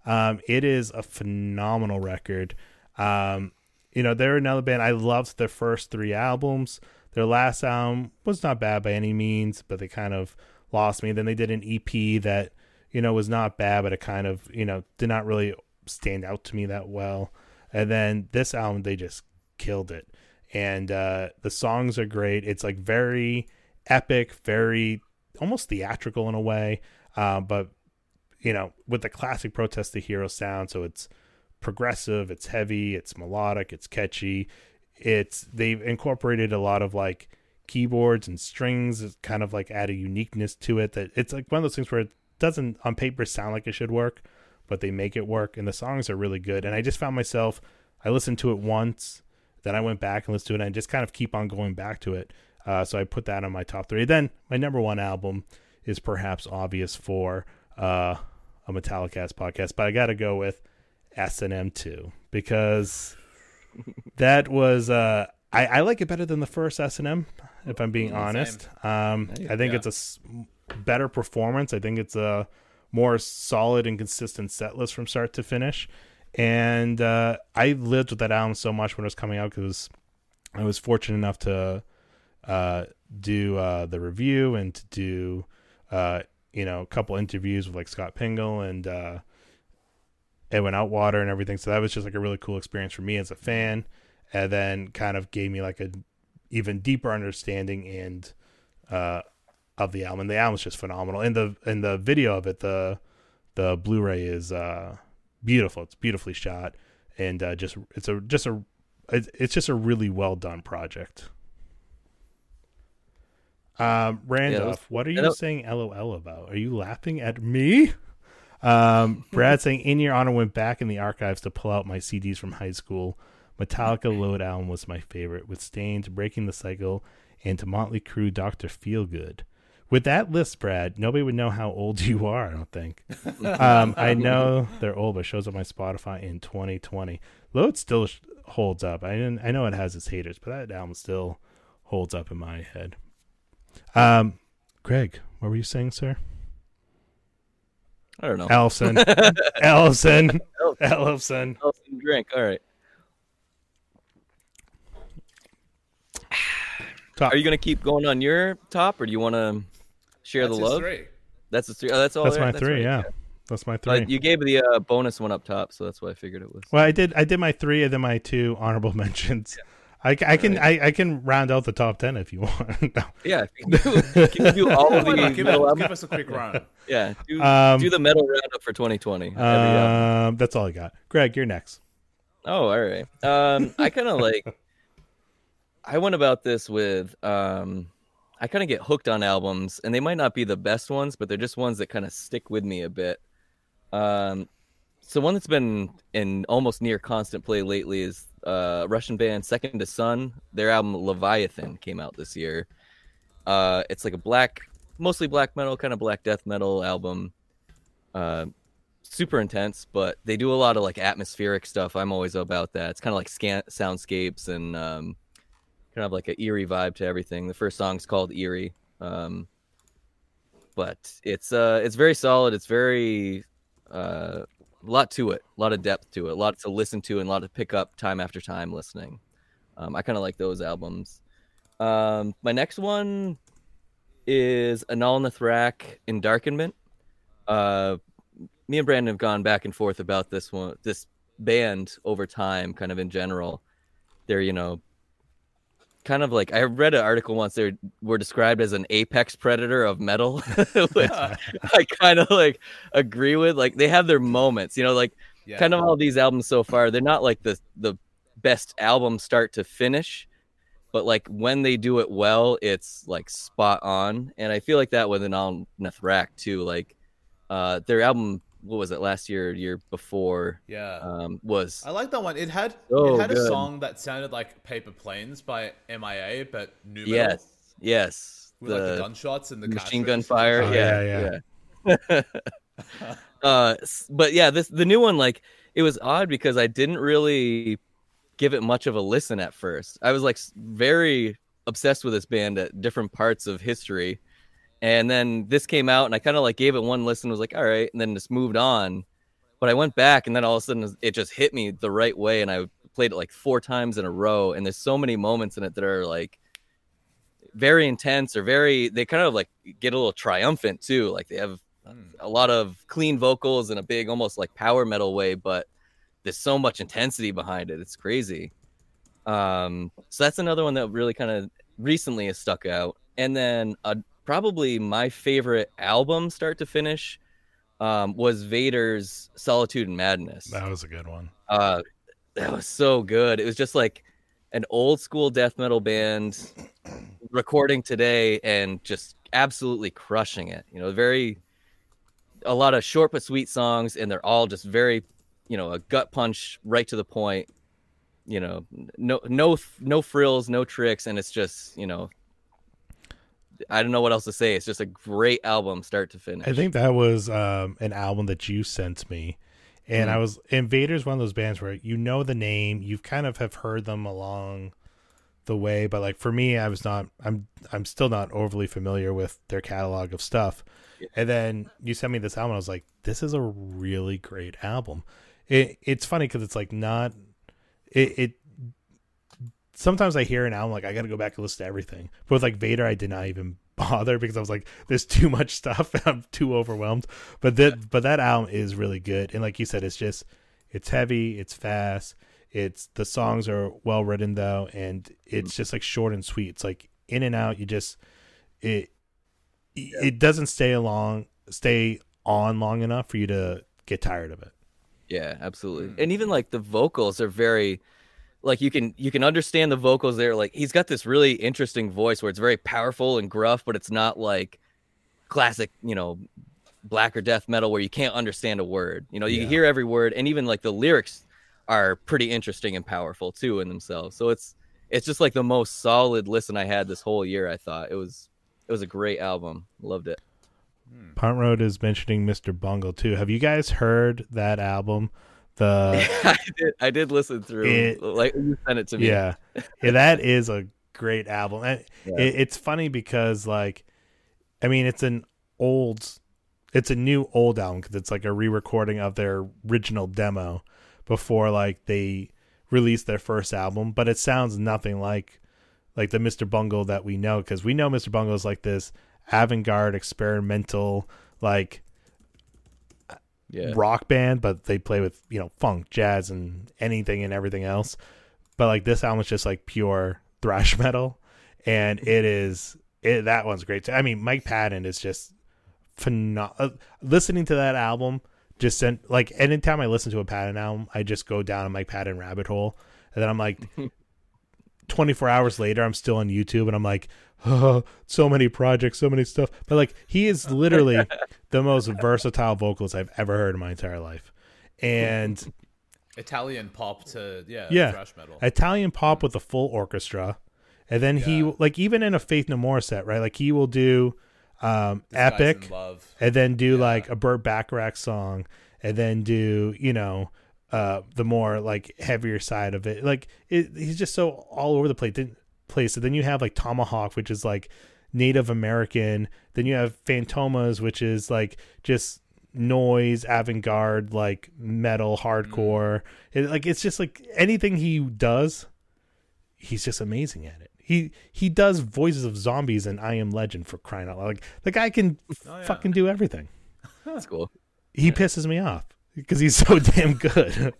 Um, it is a phenomenal record. Um, you know, they're another band. I loved their first three albums. Their last album was not bad by any means, but they kind of lost me. Then they did an EP that, you know, was not bad, but it kind of, you know, did not really stand out to me that well. And then this album, they just killed it. And uh, the songs are great. It's like very epic, very almost theatrical in a way, uh, but you know, with the classic Protest the Hero sound. So it's progressive, it's heavy, it's melodic, it's catchy. It's they've incorporated a lot of like keyboards and strings, it's kind of like add a uniqueness to it that it's like one of those things where doesn't on paper sound like it should work, but they make it work and the songs are really good. And I just found myself I listened to it once, Then I went back and listened to it, and I just kind of keep on going back to it. Uh, so I put that on my top three. Then my number one album is perhaps obvious for uh, a Metallicast podcast, but I got to go with S and M two because <laughs> that was uh, I, I like it better than the first S and M. If I'm being honest, um, I think Yeah. it's a better performance. I think it's a more solid and consistent set list from start to finish. And uh, I lived with that album so much when it was coming out because I was fortunate enough to uh, do uh, the review and to do uh, you know a couple interviews with like Scott Pingel and uh, Edwin Outwater and everything. So that was just like a really cool experience for me as a fan, and then kind of gave me like a even deeper understanding and uh, of the album. And the album's just phenomenal. And the and the video of it, the the Blu-ray is uh, beautiful. It's beautifully shot, and uh, just it's a just a it's it's just a really well done project. Um, Randolph, what are you saying LOL about? Are you laughing at me? Um, <laughs> Brad saying, in your honor, went back in the archives to pull out my CDs from high school. Metallica Load album was my favorite, with Stains, Breaking the Cycle, and to Motley Crue, Doctor Feelgood. With that list, Brad, nobody would know how old <laughs> you are. I don't think. <laughs> um, I know they're old, but shows up on my Spotify in 2020. Load still holds up. I didn't. I know it has its haters, but that album still holds up in my head. Um, Greg, what were you saying, sir? I don't know. Ellison, Ellison, <laughs> Ellison. Oh, drink. All right. Top. Are you gonna keep going on your top, or do you want to share That's the his love? three. That's the three. Oh, that's all. That's there? my three. right, yeah, that's my three. But you gave the uh, bonus one up top, so that's why I figured it was. Well, I did. I did my three, and then my two honorable <laughs> mentions. I, I can I, I can round out the top ten if you <laughs> want. No. Yeah. Can you do all of <laughs> the not? Give, metal give us a quick run. Yeah. Do, Um, do the metal roundup for 2020. Um, that's all I got. Greg, you're next. Oh, all right. Um, I kind of like. I went about this with. Um, I kind of get hooked on albums, and they might not be the best ones, but they're just ones that kind of stick with me a bit. Um, so one that's been in almost near constant play lately is uh, Russian band Second to Sun. Their album Leviathan came out this year. Uh, it's like a black, mostly black metal, kind of black death metal album. Uh, super intense, but they do a lot of like atmospheric stuff. I'm always about that. It's kind of like scan- soundscapes and um, kind of like an eerie vibe to everything. The first song's called Eerie, um, but it's uh, it's very solid. It's very uh, a lot to it, a lot of depth to it, a lot to listen to, and a lot to pick up time after time listening. Um, I kind of like those albums. Um, my next one is Anaal Nathrakh Endarkenment. Uh, me and Brandon have gone back and forth about this one, this band over time, kind of in general. They're, you know, kind of like I read an article once. They were described as an apex predator of metal, <laughs> which <laughs> I kind of like agree with. Like they have their moments, you know, like Yeah. kind of all these albums so far. They're not like the the best album start to finish, but like when they do it well, it's like spot on. And I feel like that with an Anaal Nathrakh too. Like uh, their album, what was it last year, or year before, Yeah. um, was I like that one. It had So it had a song that sounded like Paper Planes by MIA, but nu metal yes, yes, with like the gunshots and the machine castrations gun fire. Oh, yeah, yeah, yeah. <laughs> uh, but yeah, this the new one. Like it was odd because I didn't really give it much of a listen at first. I was like very obsessed with this band at different parts of history, and then this came out, and I kind of like gave it one listen, was like, all right, and then just moved on. But I went back, and then all of a sudden it just hit me the right way, and I played it like four times in a row, and there's so many moments in it that are like very intense or very they kind of like get a little triumphant too. Like they have a lot of clean vocals in a big almost like power metal way but there's so much intensity behind it. It's crazy. Um so that's another one that really kind of recently has stuck out. And then uh, probably my favorite album start to finish um was vader's solitude and madness. That was a good one. uh that was so good. It was just like an old school death metal band <clears throat> recording today and just absolutely crushing it. You know very a lot of short but sweet songs and they're all just very you know a gut punch right to the point. You know, no no no frills, no tricks, and it's just you know, I don't know what else to say. It's just a great album, start to finish. I think that was um, an album that you sent me, and Hmm. I was Invader's one of those bands where you know the name, you kind of have heard them along the way, but like for me, I was not. I'm I'm still not overly familiar with their catalog of stuff. And then you sent me this album. I was like, this is a really great album. It it's funny because it's like not it. it Sometimes I hear an album like I got to go back and listen to everything. But with like Vader, I did not even <laughs> bother because I was like, there's too much stuff. <laughs> I'm too overwhelmed. But that but that album is really good. And like you said, it's just it's heavy, it's fast, it's the songs are well written though, and it's mm. just like short and sweet. It's like in and out. You just it it doesn't stay along stay on long enough for you to get tired of it. Yeah, absolutely. Mm. And even like the vocals are very like you can you can understand the vocals there like he's got this really interesting voice where it's very powerful and gruff but it's not like classic, you know, black or death metal where you can't understand a word. You know, you Yeah. hear every word and even like the lyrics are pretty interesting and powerful too in themselves. So it's it's just like the most solid listen I had this whole year, I thought. It was it was a great album. Loved it. Punt Road is mentioning Mr. Bungle too. Have you guys heard that album? The <laughs> I did I did listen through It- like you sent it to me. yeah, yeah, that is a great album. And <laughs> Yeah. it, it's funny because like, I mean, it's an old, it's a new old album because it's like a re-recording of their original demo before like they released their first album. But it sounds nothing like like the Mr. Bungle that we know because we know Mr. Bungle is like this avant-garde experimental like Yeah. rock band, but they play with you know funk, jazz, and anything and everything else. But like this album is just like pure thrash <laughs> metal, and it is it, that one's great. too. I mean, Mike Patton is just phenomenal. Uh, listening to that album just sent like anytime I listen to a Patton album, I just go down a Mike Patton rabbit hole, and then I'm like. <laughs> 24 hours later i'm still on youtube and i'm like oh, so many projects so many stuff. But like he is literally <laughs> the most versatile vocalist i've ever heard in my entire life. And Italian pop to yeah, yeah. thrash metal. italian pop with a full orchestra. And then he like even in a faith no more set right? Like he will do um This epic and then do Yeah. like a Burt Bacharach song, and then do you know uh the more like heavier side of it. Like it, he's just so all over the place. Then place. And then you have like Tomahawk, which is like Native American. Then you have Fantômas, which is like just noise, avant garde, like metal, hardcore. It, like it's just like anything he does, he's just amazing at it. He he does voices of zombies and I Am Legend for crying out loud. Like the guy can Oh, yeah. fucking do everything. That's cool. He pisses me off because he's so <laughs> damn good.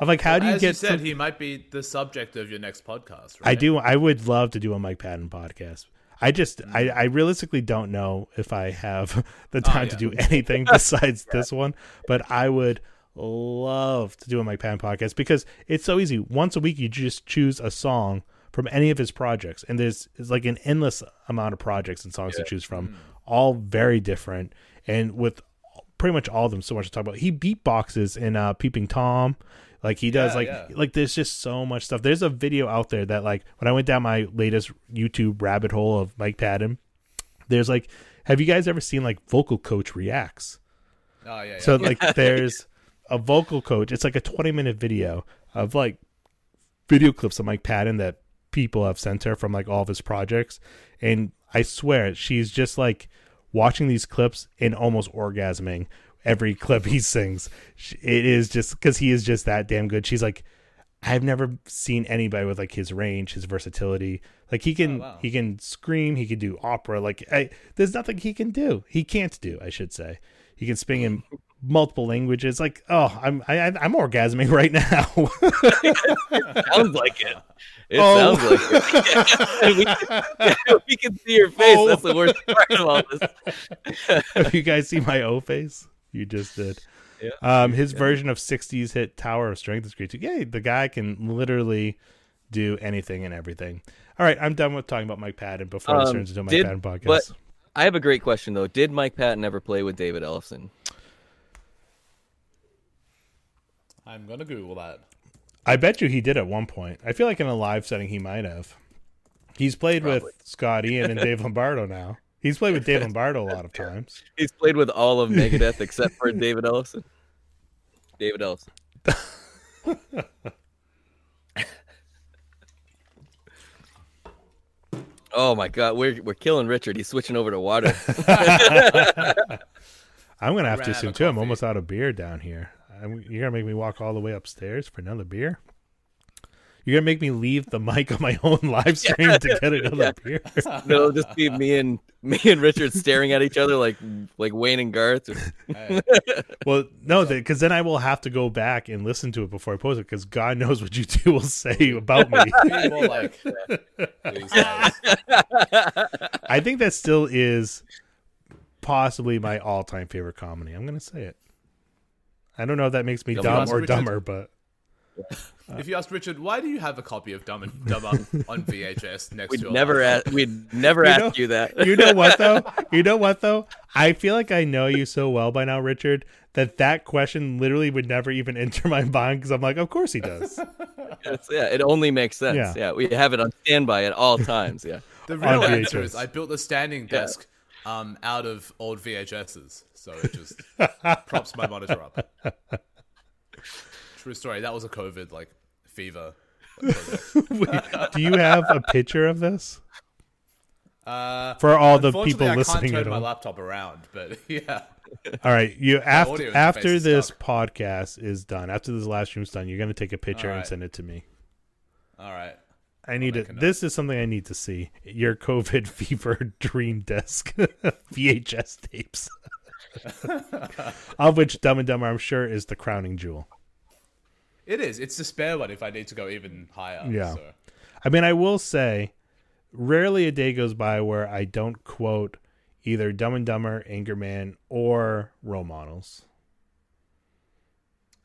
I'm like, how do you As get? you said, some- he might be the subject of your next podcast. Right? I do. I would love to do a Mike Patton podcast. I just, mm. I, I realistically don't know if I have <laughs> the oh, time to yeah. do anything <laughs> besides this one. But I would love to do a Mike Patton podcast because it's so easy. Once a week, you just choose a song from any of his projects, and there's it's like an endless amount of projects and songs to choose from, mm. all very different, and with pretty much all of them so much to talk about. He beatboxes in uh, Peeping Tom. Like he does, Yeah, like yeah. like there's just so much stuff. There's a video out there that like when I went down my latest YouTube rabbit hole of Mike Patton, there's like, have you guys ever seen like Vocal Coach reacts? Oh yeah. yeah. So <laughs> like there's a vocal coach. It's like a 20 minute video of like video clips of Mike Patton that people have sent her from like all of his projects, and I swear she's just like watching these clips and almost orgasming every clip he sings. It is just because he is just that damn good. She's like. I've never seen anybody with like his range, his versatility. Like he can, Oh, wow. he can scream, he can do opera. Like I, there's nothing he can do. He can't do, I should say. He can speak in multiple languages. Like, oh, I'm I, I- I'm orgasming <laughs> right now. sounds like it. It Oh. sounds like it. <laughs> we, can, we can see your face. Oh. That's the worst part of all this. <laughs> Have you guys see my O face? You just did. Yeah. Um, his version of '60s hit "Tower of Strength" is great too. Yeah, the guy can literally do anything and everything. All right, I'm done with talking about Mike Patton before this Um, turns into a Mike did- Patton podcast. I have a great question though. Did Mike Patton ever play with David Ellefson? I'm gonna Google that. I bet you he did at one point. I feel like in a live setting he might have. He's played with Scott Ian and Dave <laughs> Lombardo now. He's played with Dave Lombardo a lot of times. He's played with all of Megadeth except for David Ellison. David Ellison. oh my god, we're we're killing Richard. He's switching over to water. <laughs> I'm gonna have Ran to out soon of too. I'm almost out of beer down here. I'm, you're gonna make me walk all the way upstairs for another beer. You're gonna make me leave the mic on my <laughs> own live stream to get another beer. <laughs> It'll just be me and me and Richard staring at each other like like Wayne and Garth. Hey, <laughs> Well, no, because then I will have to go back and listen to it before I post it. Because God knows what you two will say about me. be like. I think that still is possibly my all-time favorite comedy. I'm gonna say it. I don't know if that makes me Come dumb or Richard. dumber, but If you asked Richard, why do you have a copy of Dumb and <laughs> Dumber on VHS next We'd to your never ask, we'd never <laughs> You ask you that. <laughs> you know what though? You know what though? I feel like I know you so well by now, Richard, that that question literally would never even enter my mind because I'm like, of course he does. It's- yeah, it only makes sense. Yeah. Yeah. we have it on standby at all times. Yeah. The real On answer is I built a standing desk um, out of old VHSs, so it just <laughs> props my monitor up. True story. That was a COVID like fever. <laughs> project. Do you have a picture of this Uh, for all the people I listening at turn my laptop around, but <laughs> yeah. All right, you after after this stuck. podcast is done, after this live stream's done, you're gonna take a picture and send it to me. All right. I need it. This is something I need to see. Your COVID <laughs> fever dream desk <laughs> VHS tapes, <laughs> of which Dumb and Dumber, I'm sure, is the crowning jewel. It is. It's the spare one if I need to go even higher. Yeah. So. I mean, I will say, rarely a day goes by where I don't quote either Dumb and Dumber, Anchorman, or role models.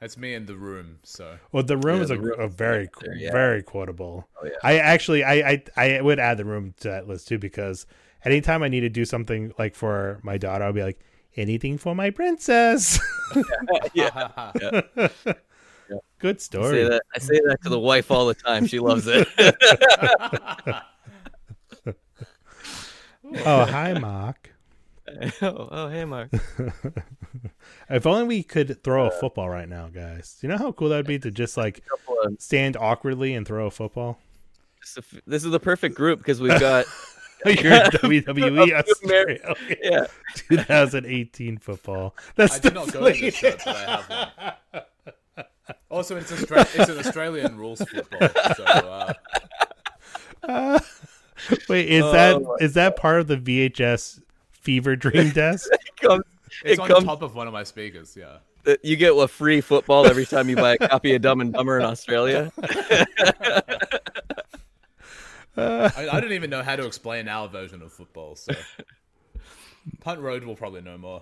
That's me in the room. So Well, the room Yeah, is a, Room a very, yeah. very quotable. Oh, yeah. I actually, I, I, I would add the room to that list too because anytime I need to do something like for my daughter, I'll be like, anything for my princess. <laughs> <laughs> Yeah. Good I story. say that I say that to the wife all the time. She loves it. <laughs> Oh, hi, Mark. <laughs> oh, oh, hey, Mark. <laughs> If only we could throw a football right now, guys. You know how cool that'd be to just like stand awkwardly and throw a football? This is- This is the perfect group because we've got <laughs> Your WWE Australia yeah. 2018 football. That's I did not go to this deflated. shirt, but I have one. Also, it's, Austra- it's an Australian rules football. So uh, Wait, is Oh that my is that part of the VHS Fever Dream <laughs> desk? It comes, it's it on comes top of one of my speakers. Yeah. you get a free football every time you buy a copy of Dumb and Dumber in Australia. I, I don't even know how to explain our version of football. So Punt Road will probably know more.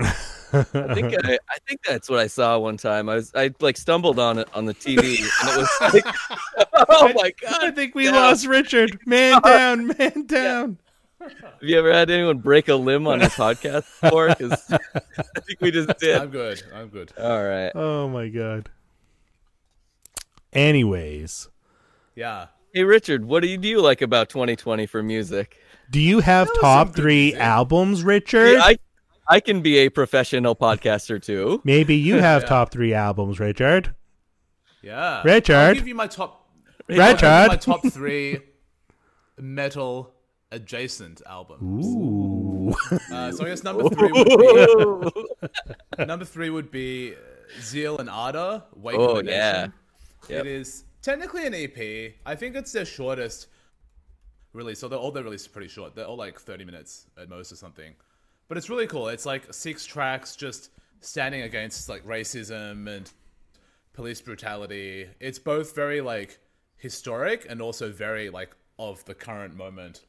I think I, I think that's what I saw one time. I was I like stumbled on it on the TV and it was <laughs> <laughs> like Oh my god! I think we Yeah. lost Richard. Man down, man down. Have you ever had anyone break a limb on a podcast before? Because <laughs> I think we just did. I'm good. I'm good. All right. Oh my god. Anyways, Yeah. Hey Richard, what do you, do you like about 2020 for music? do you have top three music. albums, Richard? I I can be a professional podcaster too. Maybe you have Yeah. top three albums, Richard. Yeah. Richard? I'll give you my top. I'll give you Richard. my top three metal adjacent albums. Ooh. Uh, so I guess number <laughs> three would be number three would be Zeal and Ardor. Wake Oh, the yeah. Yep. It is technically an EP. I think it's their shortest release. So they're all their releases are pretty short. They're all like 30 minutes at most or something. But it's really cool. It's like six tracks just standing against like racism and police brutality. It's both very like historic and also very like of the current moment.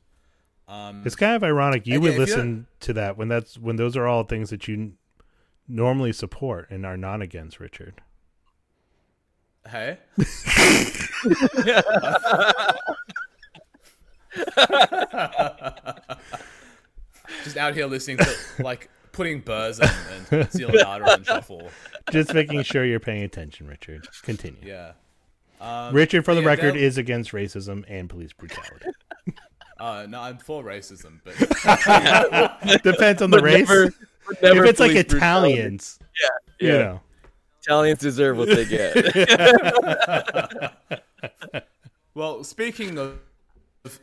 Um, It's kind of ironic. You would yeah, if you listen to that when that's when those are all things that you normally support and are not against, Richard. Hey. <laughs> Just out here listening to like putting Burrs and, and and <laughs> Shuffle. Just making sure you're paying attention, Richard. Continue. Yeah. Richard, for the yeah, record, they'll- is against racism and police brutality. Uh, no, I'm for racism, but <laughs> <laughs> Depends on the But race. never- never if it's like police brutality. Italians, Yeah. you know. Italians deserve what they get. <laughs> well, speaking of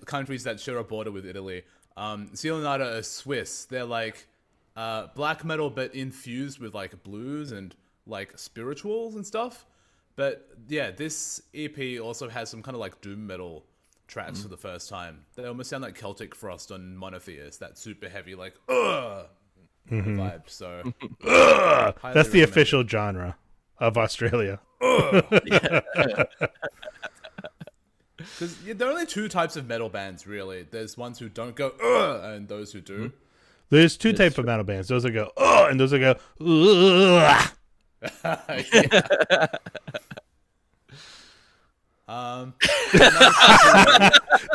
countries that share a border with Italy, um, Leonardo is Swiss. They're like uh, black metal, but infused with like blues and like spirituals and stuff. But yeah, this EP also has some kind of like doom metal tracks mm-hmm. for the first time. They almost sound like Celtic Frost on Monotheist, that super heavy like ugh mm-hmm. vibe. So <laughs> That's the recommend. official genre of Australia. <laughs> Because <laughs> there are only two types of metal bands, really. There's ones who don't go ugh, and those who do. Mm-hmm. There's two types of metal bands. Those that go and those that go Ugh. Um,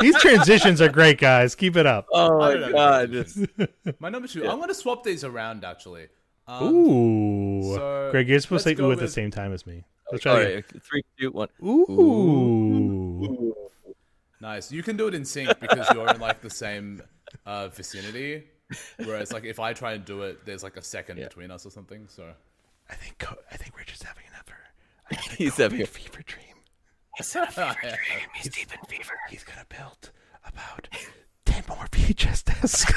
These transitions are great, guys. Keep it up. oh my know. god. My number two. I'm going to swap these around, actually. Um, Ooh, so Greg, you're supposed to let's say go ooh at the same time as me. Let's try all it right, three, two, one. again. Ooh. Nice. You can do it in sync because you're in like the same uh, vicinity. Whereas, like, if I try and do it, there's like a second between us or something. So, I think I think Richard's having another <laughs> He's having a fever dream. He's in a <laughs> fever dream. He's deep in fever. He's gonna build about <laughs> ten more VHS desks.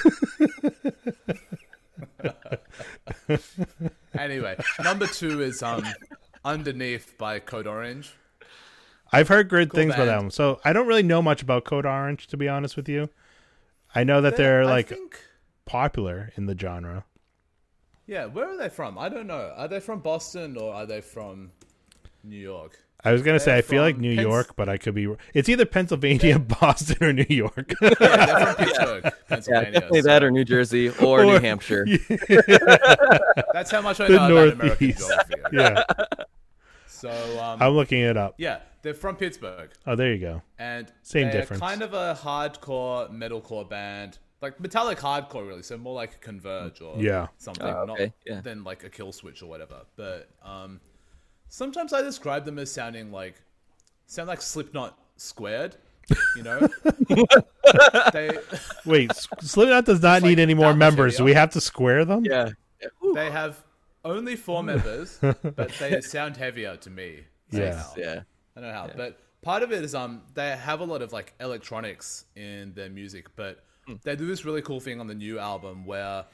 <laughs> anyway, number two is um, Underneath by Code Orange. I've heard good things about band. that one, so I don't really know much about Code Orange to be honest with you. I know that they're I like think, popular in the genre. yeah, where are they from? I don't know. Are they from Boston or are they from New York? I was gonna say I feel like New Pens- York, but I could be. It's either Pennsylvania, Boston, or New York. Yeah, they're from Pittsburgh, Yeah, definitely so that or New Jersey or, New Or- Hampshire. <laughs> That's how much I the know about American geography. <laughs> yeah, So, um, I'm looking it up. yeah, they're from Pittsburgh, Oh, there you go. and Same difference. kind of a hardcore metalcore band, like metallic hardcore, really. So more like Converge or Yeah. something, Oh, okay, not yeah. than like a Kill Switch or whatever. But um, sometimes I describe them as sounding like sound like Slipknot squared. You know, <laughs> they Wait, S- Slipknot does not like need any more members. Do we have to square them? Yeah. they have only four <laughs> members, but they sound heavier to me. Yeah. somehow. Yeah. I don't know how, but part of it is um they have a lot of like electronics in their music, but they do this really cool thing on the new album where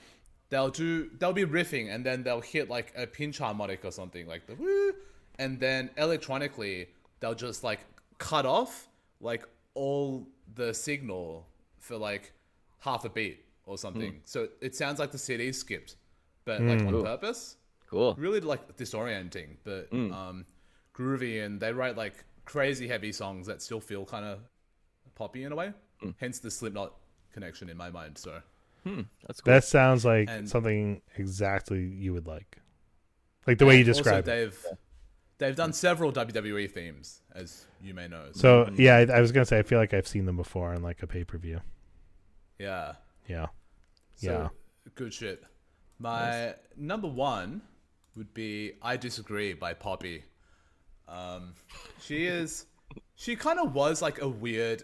they'll do they'll be riffing and then they'll hit like a pinch harmonic or something like the woo, and then electronically they'll just like cut off like all the signal for like half a beat or something. Hmm. So it sounds like the CD skipped, but like hmm. on purpose Cool. really like disorienting, but hmm. um, groovy, and they write like crazy heavy songs that still feel kind of poppy in a way. Hence the Slipknot connection in my mind. So That's cool. That sounds like And- something exactly you would like, like the way you Also, describe it. they've they've done several WWE themes, as you may know. So yeah, I, I was gonna say I feel like I've seen them before on like a pay per view. yeah, Yeah, So, Yeah. good shit. My number one would be "I Disagree" by Poppy. Um, she is, she kind of was like a weird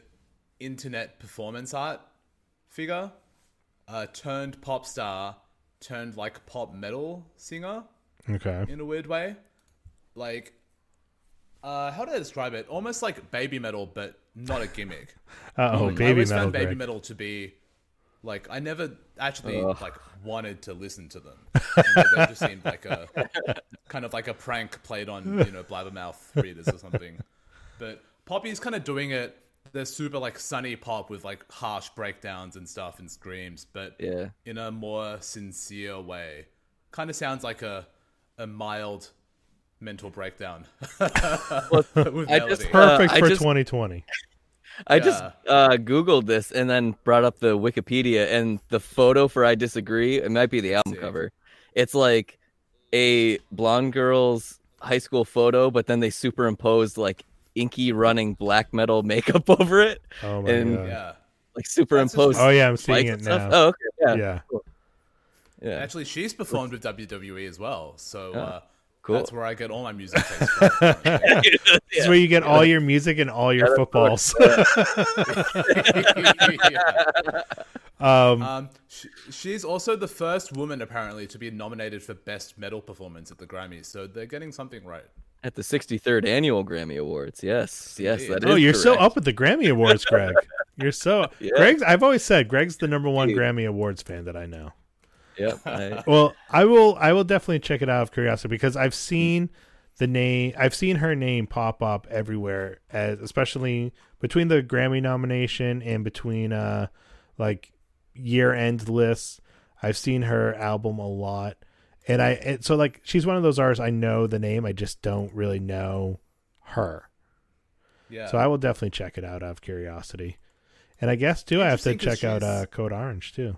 internet performance art figure, uh, turned pop star, turned like pop metal singer okay. in a weird way. Like, uh, how do I describe it? Almost like baby metal, but not a gimmick. <laughs> Uh oh, I baby always metal. found baby Greg. metal to be like I never actually like wanted to listen to them. You know, they just seemed like a <laughs> kind of like a prank played on you know blabbermouth readers or something. But Poppy's kind of doing it. They're super like sunny pop with like harsh breakdowns and stuff and screams, but Yeah. in a more sincere way. Kind of sounds like a a mild mental breakdown. <laughs> with I just melody. Uh, Perfect I for just- 2020. I just Yeah. uh, Googled this and then brought up the Wikipedia and the photo for I Disagree. It might be the album Sick. cover. It's like a blonde girl's high school photo, but then they superimposed like inky running black metal <laughs> makeup over it. Oh my And- god. yeah. Like superimposed. Oh yeah, I'm seeing it and stuff. now. Oh, okay. Yeah. yeah. Yeah. Actually, she's performed with WWE as well. So uh, Cool. That's where I get all my music <laughs> taste from. currently. <laughs> This is where you get all your music and all your footballs. Um, Um, sh she's also the first woman apparently to be nominated for best metal performance at the Grammys, so they're getting something right. At the 63rd annual Grammy Awards. Yes, yes, that is. oh, you're so up with the Grammy Awards, Greg. <laughs> You're so Yeah. Greg's. I've always said Greg's the number one Dude. Grammy Awards fan that I know. Yep. <laughs> I, Well, I will. I will definitely check it out of curiosity because I've seen the name. I've seen her name pop up everywhere, as especially between the Grammy nomination and between uh like year end lists. I've seen her album a lot, and I and so like she's one of those artists I know the name. I just don't really know her. Yeah. So I will definitely check it out out of curiosity. And I guess too, I have to check out uh, Code Orange too.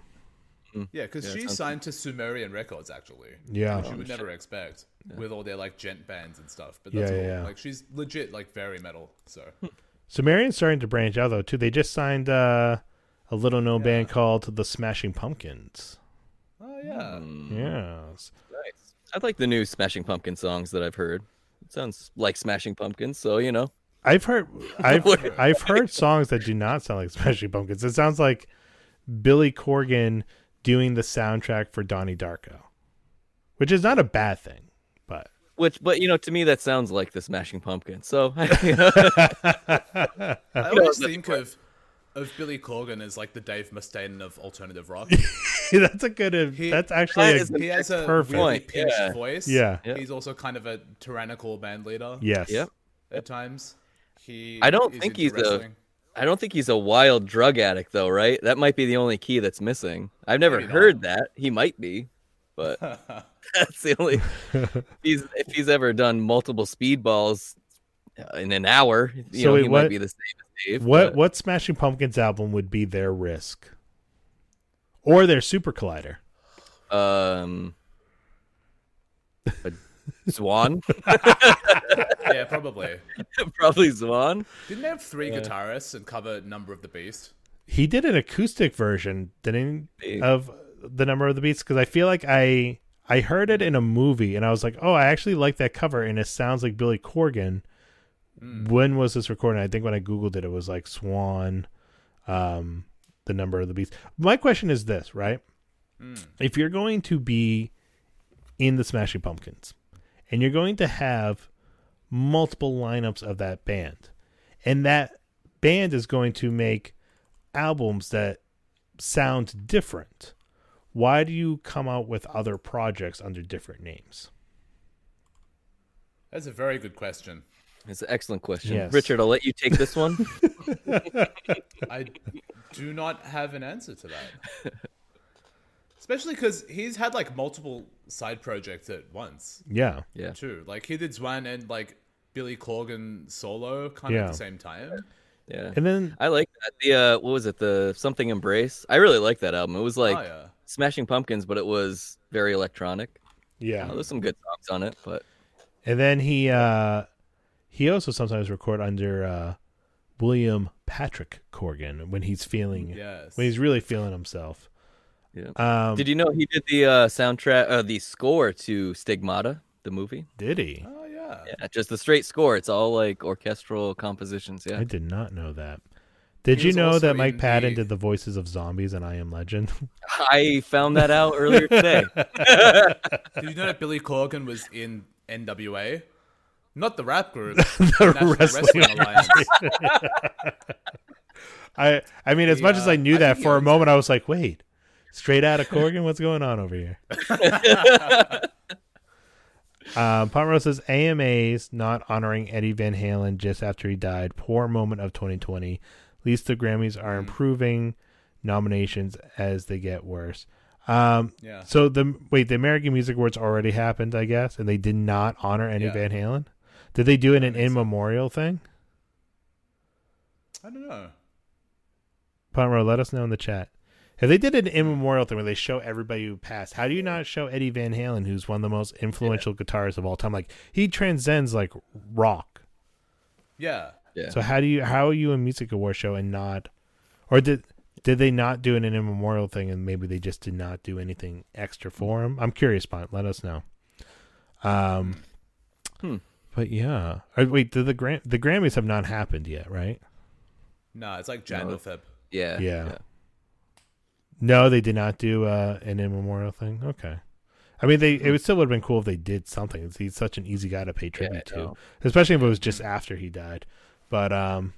yeah, because Yeah, she's sounds- signed to Sumerian Records actually. Yeah. which you would never expect with all their like djent bands and stuff. But Yeah, that's yeah, cool. yeah. Like she's legit like very metal. So Sumerian's starting to branch out though too. They just signed uh, a little known Yeah. band called the Smashing Pumpkins. Yeah, Mm, Yes. nice. I like the new Smashing Pumpkin songs that I've heard. It sounds like Smashing Pumpkins, so you know. I've heard <laughs> I've I've heard songs that do not sound like Smashing Pumpkins. It sounds like Billy Corgan doing the soundtrack for Donnie Darko, which is not a bad thing, but Which, but you know, to me that sounds like the Smashing Pumpkins. So, <laughs> you know, <laughs> I always think of of Billy Corgan as like the Dave Mustaine of alternative rock. <laughs> that's a good. He- that's actually That a, is he has a Perfect. really pitched yeah. voice. Yeah. Yeah. he's also kind of a tyrannical band leader. yes. Yep. at times. He I don't think he's a- wrestling. I don't think he's a wild drug addict though, right? That might be the only key that's missing. I've never Maybe not. heard that. He might be, but <laughs> <laughs> that's the only. if he's if he's ever done multiple speedballs uh, in an hour, you So know, wait, he what- might be the same as Dave. What but- what Smashing Pumpkins album would be their risk, or their Super Collider? Um, a Zwan, <laughs> yeah, probably. <laughs> probably Zwan. Didn't they have three guitarists and cover Number of the Beast? He did an acoustic version, didn't he, of the number of the Beast? Because I feel like I I heard it in a movie, and I was like, oh, I actually like that cover, and it sounds like Billy Corgan. When was this recording? I think when I googled it, it was like Zwan, um, the number of the Beast. My question is this, right? Hmm. If you're going to be in the Smashing Pumpkins, and you're going to have multiple lineups of that band, and that band is going to make albums that sound different, why do you come out with other projects under different names? That's a very good question. It's an excellent question, Yes. Richard. I'll let you take this one. <laughs> <laughs> <laughs> I do not have an answer to that. Especially because he's had like multiple side projects at once Yeah. yeah, too. Like he did Zwan and like Billy Corgan solo kind of at the same time. yeah. And then I like that. The uh, what was it? The Something Embrace. I really like that album. It was like oh yeah. Smashing Pumpkins, but it was very electronic. yeah. Oh, there's some good songs on it, but And then he uh he also sometimes record under uh William Patrick Corgan when he's feeling Yes. when he's really feeling himself. Yeah. Um did you know he did the uh, soundtrack, uh, the score to Stigmata, the movie? did he? Oh yeah. Yeah, just the straight score. It's all like orchestral compositions. Yeah. I did not know that. Did He you know that Mike Patton the- did the voices of zombies in I Am Legend? <laughs> I found that out earlier today. <laughs> Did you know that Billy Corgan was in NWA? Not the rap group, <laughs> the Wrestling Wrestling, Alliance. <laughs> I I mean as much as I knew I that think for a moment I was like, wait, straight out of Corgan, what's going on over here? <laughs> um, Pomeroy says AMAs not honoring Eddie Van Halen just after he died. Poor moment of 2020. At least the Grammys are improving nominations as they get worse. Um, Yeah. So the wait, the American Music Awards already happened, I guess, and they did not honor Eddie Yeah. Van Halen. Did they do it an in memorial thing? I don't know. Pomeroy, let us know in the chat. If they did an in memorial thing where they show everybody who passed, how do you not show Eddie Van Halen, who's one of the most influential guitarists of all time? Like he transcends like rock. Yeah. Yeah. So how do you how are you a music award show and not, or did did they not do an in memorial thing and maybe they just did not do anything extra for him? I'm curious, Pont. Let us know. Um, But yeah, Uh, wait. The the, Gram- the Grammys have not happened yet, right? No, it's like Jan No. Feb. Yeah. Yeah. No, they did not do uh, an in memorial thing. Okay. I mean, they it would still would have been cool if they did something. He's such an easy guy to pay tribute to, know. especially if it was just after he died. But um,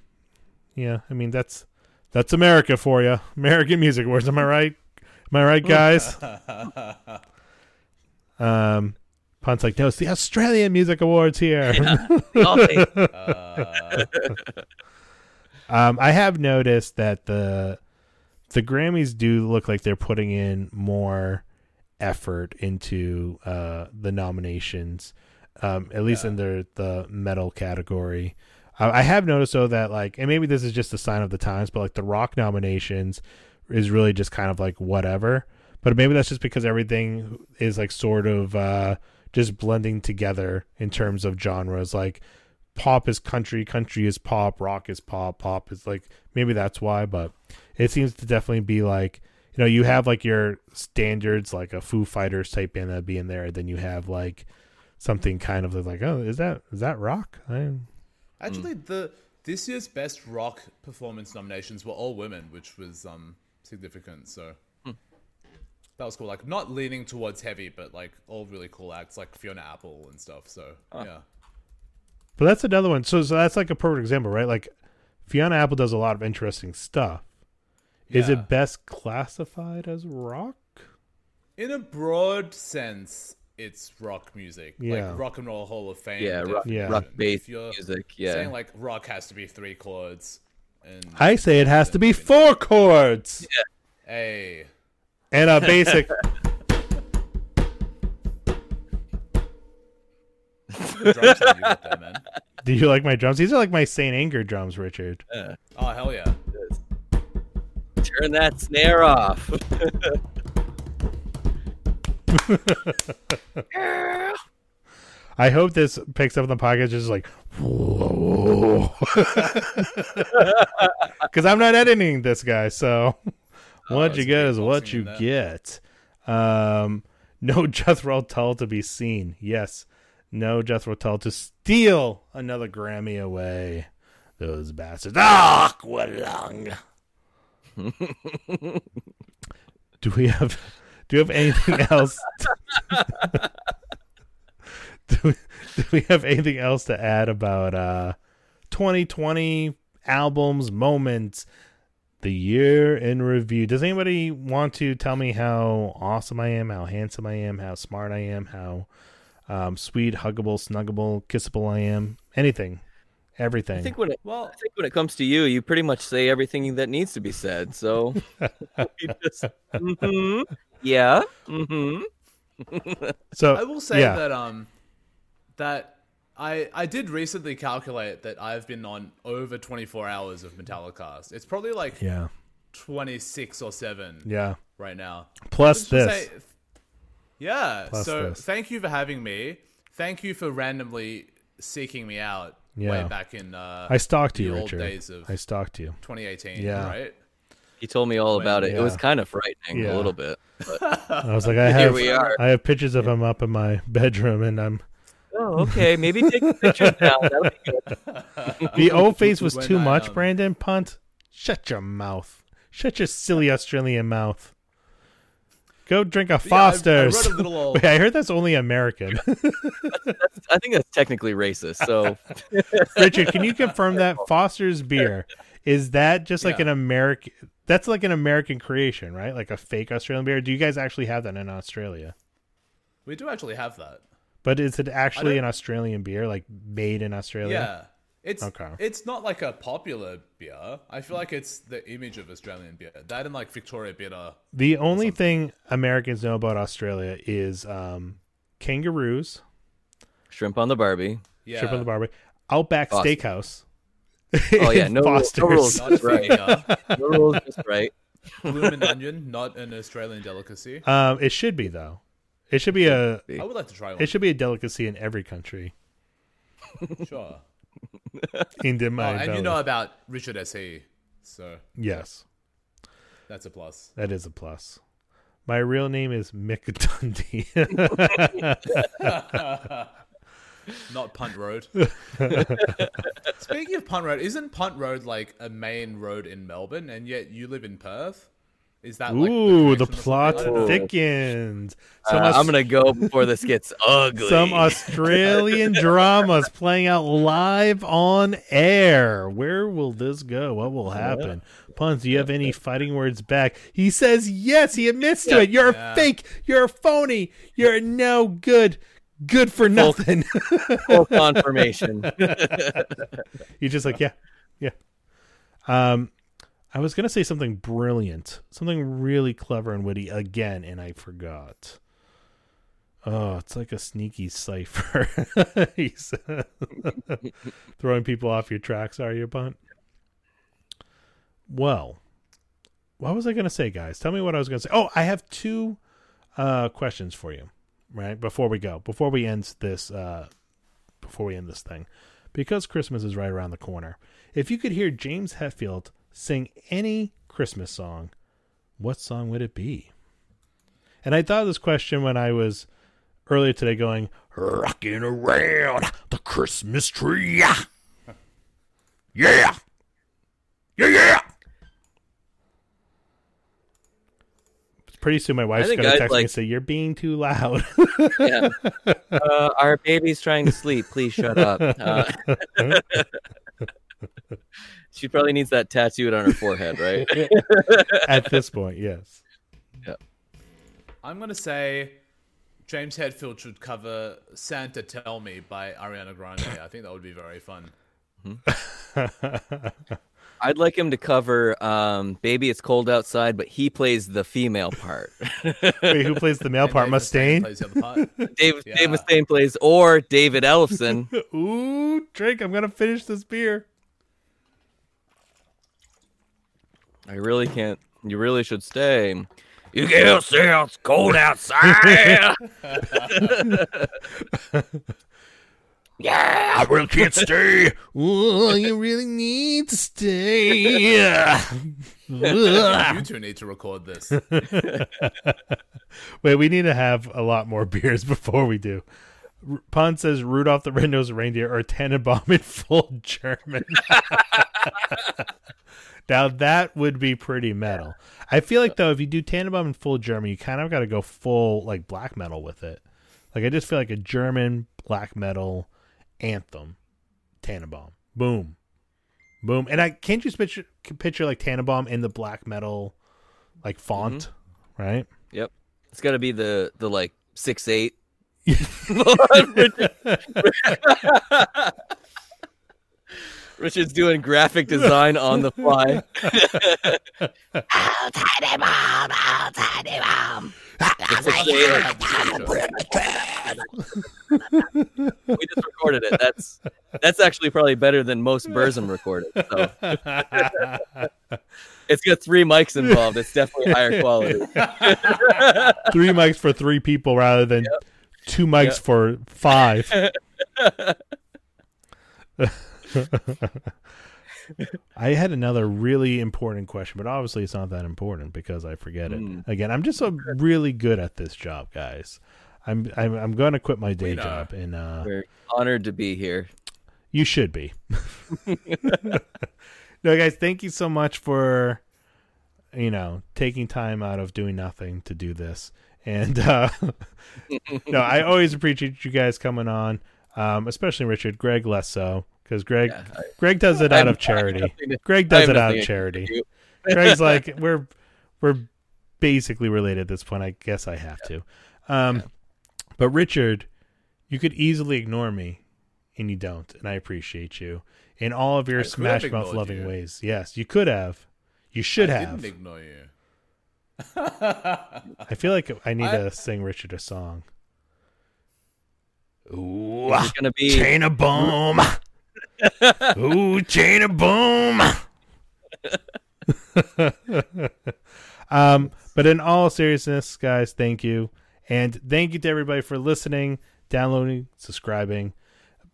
yeah, I mean that's that's America for you. American Music Awards. Am I right? Am I right, guys? <laughs> um, Punt's like, no, it's the Australian Music Awards here. <laughs> Hey, <laughs> Uh, Um, I have noticed that the the Grammys do look like they're putting in more effort into uh, the nominations, um, at least in their the metal category. Uh, I have noticed though that like, and maybe this is just a sign of the times, but like the rock nominations is really just kind of like whatever. But maybe that's just because everything is like sort of uh, just blending together in terms of genres. Like pop is country, country is pop, rock is pop, pop is like maybe that's why, but it seems to definitely be like you know, you have like your standards like a Foo Fighters type band that'd be in there, and then you have like something kind of like, oh, is that is that rock? I, actually, the this year's best rock performance nominations were all women, which was um significant. So that was cool. Like not leaning towards heavy, but like all really cool acts like Fiona Apple and stuff. So yeah, but that's another one. So, so that's like a perfect example, right? Like Fiona Apple does a lot of interesting stuff. Is it best classified as rock? in a broad sense, it's rock music, Yeah. like Rock and Roll Hall of Fame. yeah, rock, Yeah. rock based music. Yeah. saying like rock has to be three chords, and I say it has to be four chords hey, and a basic. <laughs> the drum sound you got there, man. Do you like my drums? These are like my Saint Anger drums, Richard. Oh hell yeah! Turn that snare off. <laughs> <laughs> I hope this picks up on the podcast just like because I'm not editing this guy, so what you get is what you get. Um, <laughs> no Jethro Tull to be seen. Yes, no Jethro Tull to steal another Grammy away. Those bastards. Ah, Aqualung. <laughs> do we have? Do we have anything <laughs> else? do, we, do we have anything else to add about uh 2020 albums, moments, the year in review? Does anybody want to tell me how awesome I am, how handsome I am, how smart I am, how um, sweet, huggable, snuggable, kissable I am? Anything, everything. I think when it Well, I think when it comes to you, you pretty much say everything that needs to be said. So <laughs> you just, mhm, yeah, hmm <laughs> so I will say yeah. that um that I I did recently calculate that I've been on over 24 hours of Metallicast. It's probably like yeah, 26 or 7 yeah. right now. Plus this. say- yeah. Plus so this. thank you for having me. Thank you for randomly seeking me out Yeah. way back in uh I stalked the you, old Richard. days of I stalked you. 2018, Yeah. right? He told me all about it. It was kind of frightening Yeah. a little bit. But, <laughs> I was like, I Here have, we are. I have pictures of him up in my <laughs> bedroom, and I'm oh, okay, maybe take a picture now. That'll be good. <laughs> the O face was too much. Brandon Punt, shut your mouth. Shut your silly Australian mouth. Go drink a Yeah, I- I Foster's. wrote little- <laughs> Wait, I heard that's only American. <laughs> I think that's technically racist. So Richard, can you confirm that Foster's beer is that just like Yeah. an American? That's like an American creation, right? Like a fake Australian beer. Do you guys actually have that in Australia? We do actually have that. But is it actually an Australian beer, like made in Australia? Yeah. It's Okay. it's not like a popular beer. I feel like it's the image of Australian beer. That and like Victoria Bitter. The only thing Americans know about Australia is um, kangaroos, shrimp on the Barbie. Yeah. Trip on the Barbie, Outback Foster. Steakhouse. Oh yeah, <laughs> and no, rules- no rules. Not Just right. Finger, No rules. Just right. bloomin' onion, not an Australian delicacy. Um, it should be though. It should be a. I would like to try one. It should be a delicacy in every country. <laughs> sure. In Oh, my and you know about Richard S.E., so yes, that's a plus. that is a plus. My real name is Mick Dundee. <laughs> not Punt Road. <laughs> Speaking of Punt Road, isn't Punt Road like a main road in Melbourne, and yet you live in Perth? Is that like Ooh, the connection or something? plot I don't thickens. Uh, Aus- I'm gonna go before this gets <laughs> ugly. some Australian <laughs> dramas playing out live on air. Where will this go? What will happen? Puns, do you have any fighting words back? He says yes. He admits to it. You're a fake. You're a phony. You're no good. Good for nothing. <laughs> Full confirmation. You're just like, yeah, yeah. Um, I was gonna say something brilliant, something really clever and witty again, and I forgot. Oh, it's like a sneaky cipher. <laughs> He's <laughs> throwing people off your tracks, are you, Bunt? Well, what was I gonna say, guys? Tell me what I was gonna say. Oh, I have two uh, questions for you, right? Before we go, before we end this, uh, before we end this thing, because Christmas is right around the corner. If you could hear James Hetfield sing any Christmas song, what song would it be? And I thought of this question when I was earlier today going, Rocking around the Christmas tree. <laughs> Yeah. Yeah, yeah. pretty soon my wife's going to text me and say, You're being too loud. <laughs> yeah. Uh, our baby's trying to sleep. Please shut up. Uh, <laughs> she probably needs that tattooed on her forehead, right? <laughs> At this point, yes. Yeah. I'm gonna say James Hetfield should cover "Santa Tell Me" by Ariana Grande. I think that would be very fun. I'd like him to cover um, "Baby It's Cold Outside," but he plays the female part. <laughs> Wait, who plays the male And part? Dave Mustaine Mustaine? plays the other part. <laughs> Dave Yeah. Dave Mustaine plays, or David Ellefson. Ooh, Drake, I'm going to finish this beer. I really can't. You really should stay. You can't say it's cold outside. <laughs> <laughs> yeah, I really can't stay. Oh, you really need to stay. you two need to record this. <laughs> Wait, we need to have a lot more beers before we do. R- Pun says Rudolph the Red-Nosed Reindeer or Tannenbaum in full German. Now that would be pretty metal. I feel like though, if you do Tannenbaum in full German, you kind of got to go full like black metal with it. Like I just feel like a German black metal anthem, Tannenbaum. Boom, boom. And I can't just picture picture like Tannenbaum in the black metal like font, mm-hmm. right? Yep, it's got to be the the like six eight. <laughs> <laughs> <laughs> Richard's doing graphic design on the fly. Oh, tiny mom, oh, tiny mom. we just recorded it. That's that's actually probably better than most Burzum recorded. So <laughs> it's got three mics involved. It's definitely higher quality. <laughs> three mics for three people rather than two mics Yep. for five. <laughs> <laughs> I had another really important question, but obviously it's not that important because I forget it. Hmm. Again, I'm just so really good at this job, guys. I'm I'm, I'm going to quit my day know. job, and uh, We're honored to be here. you should be. <laughs> no, guys, thank you so much for you know taking time out of doing nothing to do this. And uh, <laughs> no, I always appreciate you guys coming on, um, especially Richard. Greg less so because Greg Yeah, I- Greg does it I out of charity. to- Greg does it out of charity. Greg's like <laughs> we're we're basically related at this point. I guess I have to. Um, but Richard, you could easily ignore me, and you don't, and I appreciate you in all of your I Smash Mouth loving you. ways. Yes, you could have. You should I have. didn't ignore you. I feel like I need <laughs> I- to sing Richard a song. Ooh, It's gonna be chain of boom. Ooh, chain of boom. Um, but in all seriousness, guys, thank you. And thank you to everybody for listening, downloading, subscribing.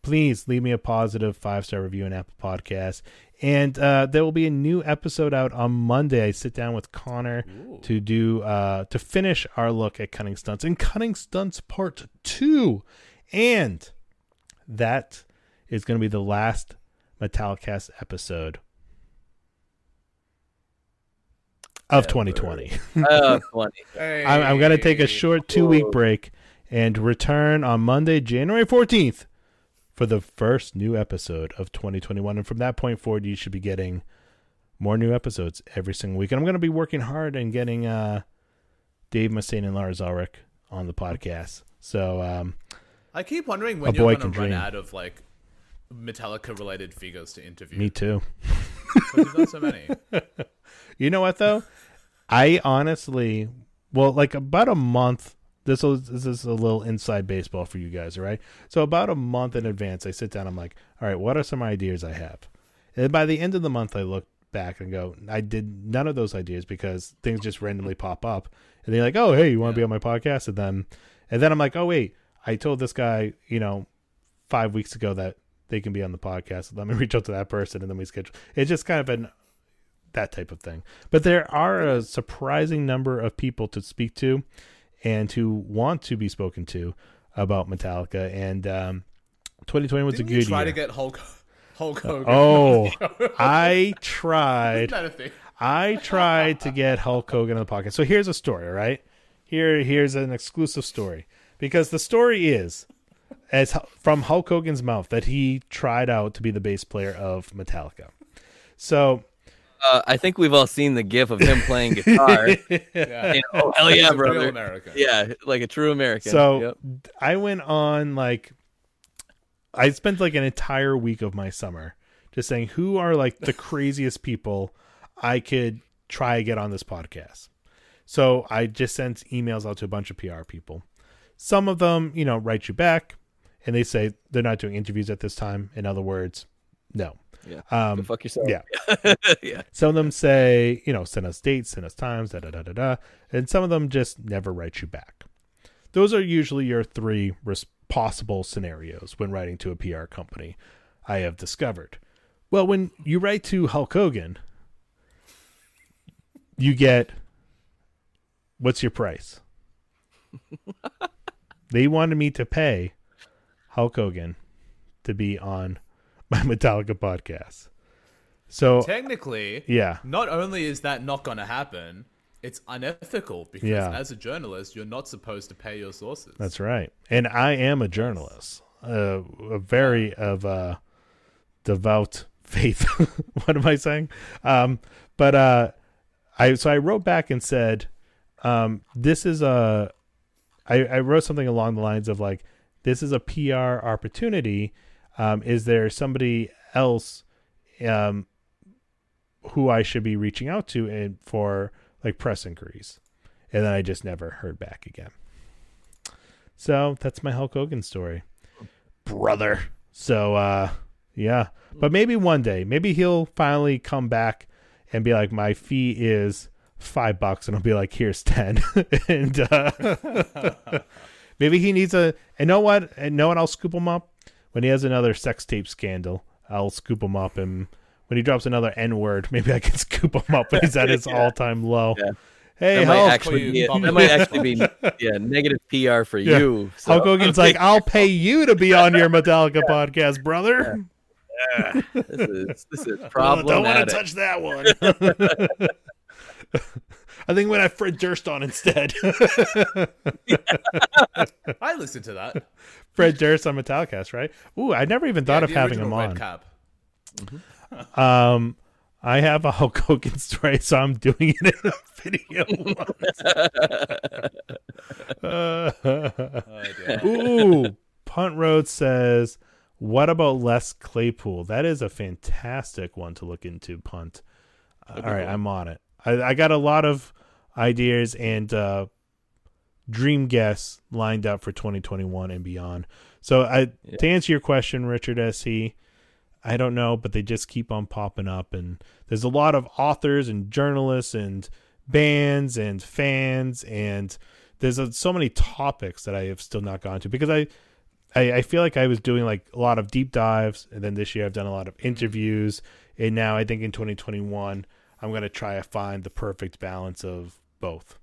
Please leave me a positive five star review on Apple Podcasts. And uh, there will be a new episode out on Monday. I sit down with Connor to do uh, to finish our look at Cunning Stunts and Cunning Stunts Part Two. And that is going to be the last Metallicast episode of 2020. Uh. Hey. I'm, I'm going to take a short two week break and return on Monday, January 14th for the first new episode of 2021. And from that point forward, you should be getting more new episodes every single week. And I'm going to be working hard and getting uh, Dave Mustaine and Lars Ulrich on the podcast. So, um, I keep wondering A when boy you're can going to run dream. out of like Metallica related figures to interview. me too. done so many. <laughs> You know what though? I honestly, well, like about a month. This is this is a little inside baseball for you guys, all right? So about a month in advance, I sit down. I'm like, all right, what are some ideas I have? And by the end of the month, I look back and go, I did none of those ideas because things just randomly pop up, and they're like, oh, hey, you want to be on my podcast? And then, and then I'm like, oh wait, I told this guy, you know, five weeks ago that they can be on the podcast. Let me <laughs> reach out to that person, and then we schedule. It's just kind of an that type of thing. But there are a surprising number of people to speak to and who want to be spoken to about Metallica. And um, 2020 was Didn't a you good try year. to get Hulk Hulk Hogan? oh, <laughs> I <laughs> tried. Isn't that a thing? I tried to get Hulk Hogan on the podcast. So here's a story, right? Here, here's an exclusive story because the story is, as from Hulk Hogan's mouth, that he tried out to be the bass player of Metallica. So Uh, I think we've all seen the gif of him playing <laughs> guitar. Yeah. You know, oh, hell yeah, He's a real brother. American. Yeah, like a true American. So Yep. I went on like I spent like an entire week of my summer just saying who are like the <laughs> craziest people I could try to get on this podcast. So I just sent emails out to a bunch of PR people. Some of them, you know, write you back and they say they're not doing interviews at this time. In other words, no. Yeah. Um, Go fuck yourself. yeah. <laughs> yeah. Some of them say, you know, send us dates, send us times, da da da da da. And some of them just never write you back. Those are usually your three res- possible scenarios when writing to a PR company, I have discovered. Well, when you write to Hulk Hogan, you get what's your price? <laughs> they wanted me to pay Hulk Hogan to be on <laughs> my Metallica podcast. So, Technically, yeah. not only is that not going to happen, it's unethical because Yeah. as a journalist, you're not supposed to pay your sources. That's right. And I am a journalist, uh, a very of a devout <laughs> faith. <laughs> what am I saying? Um, but uh, I so I wrote back and said, um, "This is a." I, I wrote something along the lines of like, "This is a PR opportunity. Um, is there somebody else um, who I should be reaching out to and for like press inquiries?" And then I just never heard back again. So that's my Hulk Hogan story, brother. So uh, yeah, but maybe one day, maybe he'll finally come back and be like, my fee is five bucks, and I'll be like, here's ten, <laughs> and uh, <laughs> maybe he needs a. And know what? And know what? I'll scoop him up when he has another sex tape scandal. I'll scoop him up, and when he drops another N word, maybe I can <laughs> scoop him up when he's at his <laughs> all time low. Yeah. Hey, That might actually be <laughs> that might actually be yeah negative PR for Yeah. you. So, Hulk Hogan's like, I'll pay you to be on your Metallica podcast, brother. this is this is problematic. don't want to touch that one. I think when I Fred Durst on instead. I listened to that. Fred Durst on Metallicast, right? Ooh, I never even thought Yeah, of having him on. Cap. Um, I have a Hulk Hogan story, so I'm doing it in a video. Uh, <laughs> Oh. <laughs> Ooh, Punt Road says, "What about Les Claypool? That is a fantastic one to look into." Punt. All right, I'm on it. I, I got a lot of ideas and uh, dream guests lined up for 2021 and beyond. So, I to answer your question, Richard S. I don't know, but they just keep on popping up, and there's a lot of authors and journalists and bands and fans, and there's uh so many topics that I have still not gone to because I, I, I feel like I was doing like a lot of deep dives, and then this year I've done a lot of interviews, and now I think in 2021 I'm gonna try to find the perfect balance of both.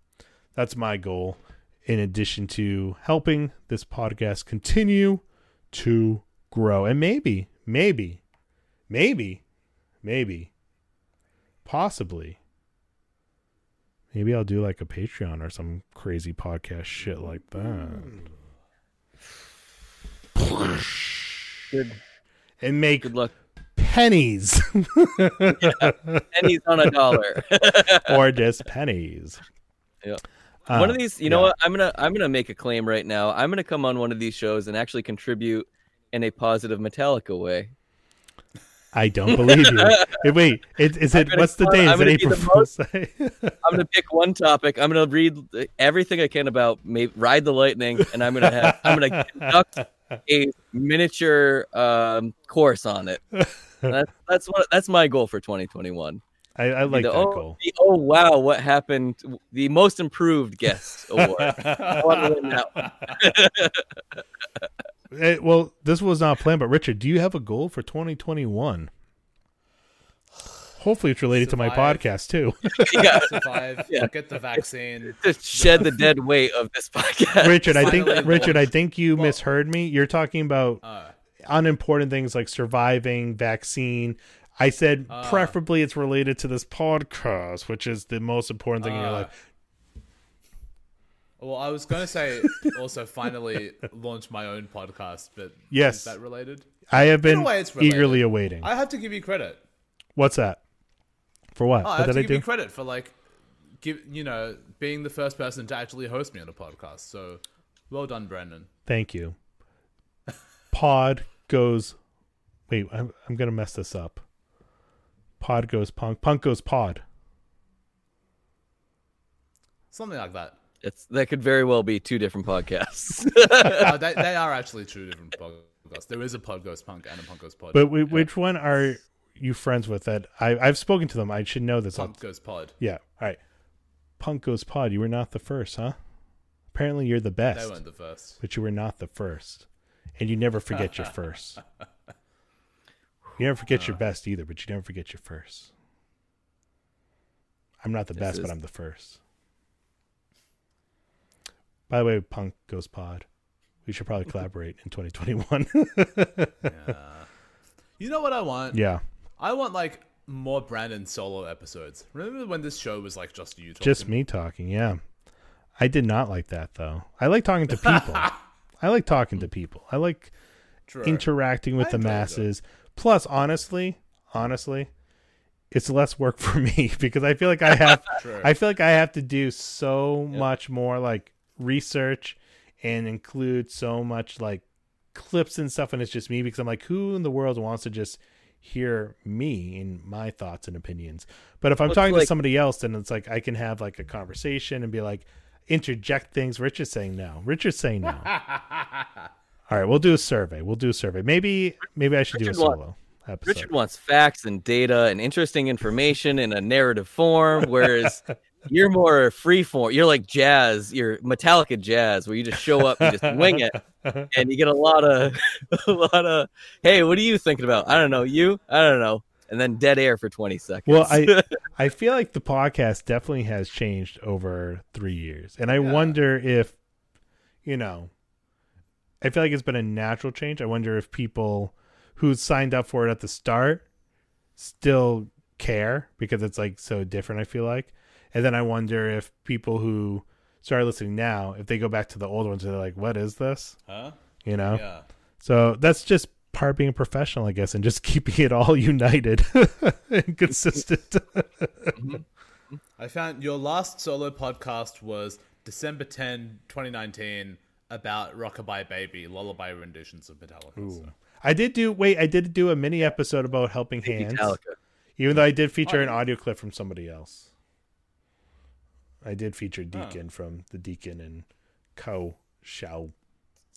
That's my goal. In addition to helping this podcast continue to grow, and maybe, maybe, maybe, maybe, possibly, maybe I'll do like a Patreon or some crazy podcast shit like that. Good, And make good luck. Pennies <laughs> Pennies on a dollar. <laughs> or just pennies. Yeah. Uh, one of these, you know what? I'm gonna I'm gonna make a claim right now. I'm gonna come on one of these shows and actually contribute in a positive Metallica way. I don't believe you. <laughs> Wait, is, is it? What's the date? Is it April Fool's Day? I'm gonna pick one topic. I'm gonna read everything I can about ride the lightning, and I'm gonna have I'm gonna conduct a miniature um, course on it. That's that's what that's my goal for 2021. I, I like the, that oh, goal. the, oh wow, what happened? The most improved guest <laughs> award. I want to win that one. <laughs> Eh, well, this was not planned, but Richard, do you have a goal for 2021? Hopefully, it's related to my podcast too. <laughs> Yeah, Survive. Yeah. Get the vaccine. just shed the dead weight of this podcast. Richard, I think Richard, I think you Well- misheard me. You're talking about Uh, unimportant things like surviving, vaccine. I said Ah. preferably it's related to this podcast, which is the most important thing in your Ah. life. well, I was going to say <laughs> also finally launch my own podcast, but Yes. is that related? I have been way, eagerly awaiting. I have to give you credit. What's that? For what? Oh, I have did to I give do? you credit for like, give you know, being the first person to actually host me on a podcast. So, well done, Brandon. Thank you. <laughs> Pod goes. Wait, I'm I'm gonna mess this up. Pod goes punk. Punk goes pod. Something like that. It's, that could very well be two different podcasts. <laughs> uh, <laughs> they, they are actually two different podcasts. There is a Pod Goes Punk and a Punk Goes Pod. But wh- which one are you friends with? That I I've spoken to them. I should know this. Punk Goes Pod. Yeah. All right. Punk goes pod. You were not the first, huh? Apparently, you're the best. They weren't the first. but you were not the first, and you never forget your <laughs> first. You never forget your uh. best either, but you never forget your first. I'm not the best, but I'm the first. By the way, Punk goes pod. We should probably <laughs> collaborate in 2021. You know what I want? yeah, I want like more Brandon solo episodes. Remember when this show was like just you talking? just me talking. Yeah, I did not like that though. I like talking to people. <laughs> I like talking to people. I like True. interacting with I the masses. Plus, honestly, honestly, it's less work for <laughs> me because I feel like I have <laughs> I feel like I have to do so much more like research and include so much like clips and stuff and it's just me because I'm like who in the world wants to just hear me and my thoughts and opinions. But if I'm Looks talking to somebody else then it's like I can have like a conversation and be like interject things. Richard's saying no. Richard's saying no. <laughs> All right, we'll do a survey. We'll do a survey. Maybe maybe I should do a Richard wa- solo episode. Richard wants facts and data and interesting information in a narrative form, whereas <laughs> you're more free form. You're like jazz. You're Metallica jazz, where you just show up and just wing it, and you get a lot of, <laughs> a lot of, hey, what are you thinking about? I don't know. You? I don't know. And then dead air for twenty seconds. Well, I <laughs> I feel like the podcast definitely has changed over three years, and I wonder if, you know, I feel like it's been a natural change. I wonder if people who signed up for it at the start still care because it's like so different. I feel like, and then I wonder if people who started listening now, if they go back to the old ones, they're like, "What is this?" huh? You know. Yeah. So that's just part of being professional, I guess, and just <laughs> keeping it all united <laughs> and consistent. <laughs> Mm-hmm. Mm-hmm. I found your last solo podcast was December 10, 2019, about Rockabye Baby, lullaby renditions of Metallica. So. I did do wait, I did do a mini episode about helping hands. Metallica. Even though I did feature an oh, audio clip from somebody else. I did feature Deacon from the Deacon and Co. Shao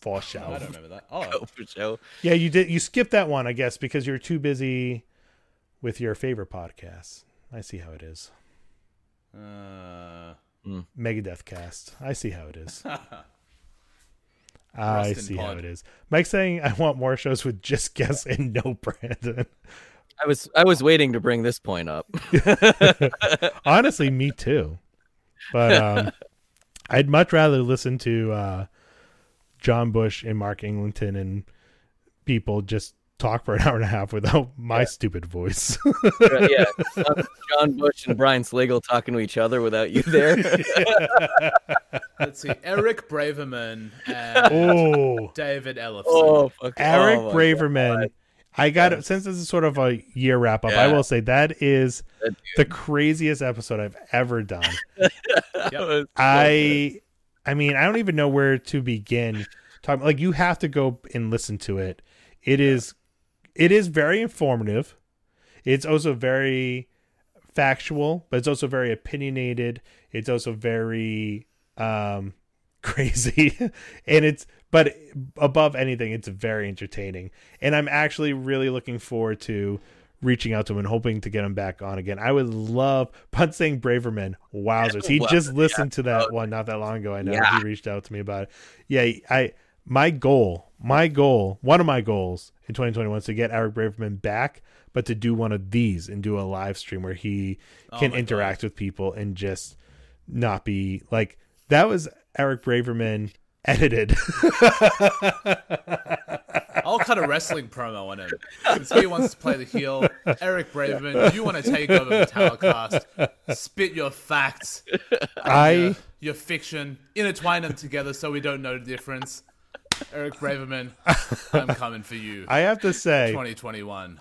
Fo I don't remember that. Oh, Oh, <laughs> for sure. Yeah, you did you skipped that one, I guess, because you're too busy with your favorite podcast. I see how it is. uh, Megadeth cast. I see how it is. <laughs> I Rustin see how it is. Mike's saying I want more shows with just guests and no Brandon. <laughs> I was I was waiting to bring this point up. Honestly, me too. But um, I'd much rather listen to uh, John Bush and Mark Eglinton and people just talk for an <laughs> hour and a half without my stupid voice. <laughs> <laughs> Yeah, John, John Bush and Brian Slagel talking to each other without you there. Let's see. Eric Braverman and oh, David Ellefson. oh, fuck. Eric oh my Braverman. I got it since this is sort of a year wrap up. I will say that is God, the craziest episode I've ever done. Yep. I I mean, I don't even know where to begin. Talk like you have to go and listen to it. It is it is very informative. It's also very factual, but it's also very opinionated. It's also very um <laughs> crazy. and it's but above anything, it's very entertaining. And I'm actually really looking forward to reaching out to him and hoping to get him back on again. I would love <laughs> Punt saying Braverman. Wowzers. He <laughs> just listened to that one not that long ago. I know Yeah. he reached out to me about it. Yeah, I my goal, my goal, one of my goals in 2021 is to get Eric Braverman back, but to do one of these and do a live stream where he Oh can interact with people and just not be like that was Eric Braverman edited. <laughs> I'll cut a wrestling promo on him. He wants to play the heel. Eric Braverman, you want to take over Metallicast. Spit your facts, I your, your fiction, intertwine them together so we don't know the difference. Eric Braverman, I'm coming for you. I have to say 2021.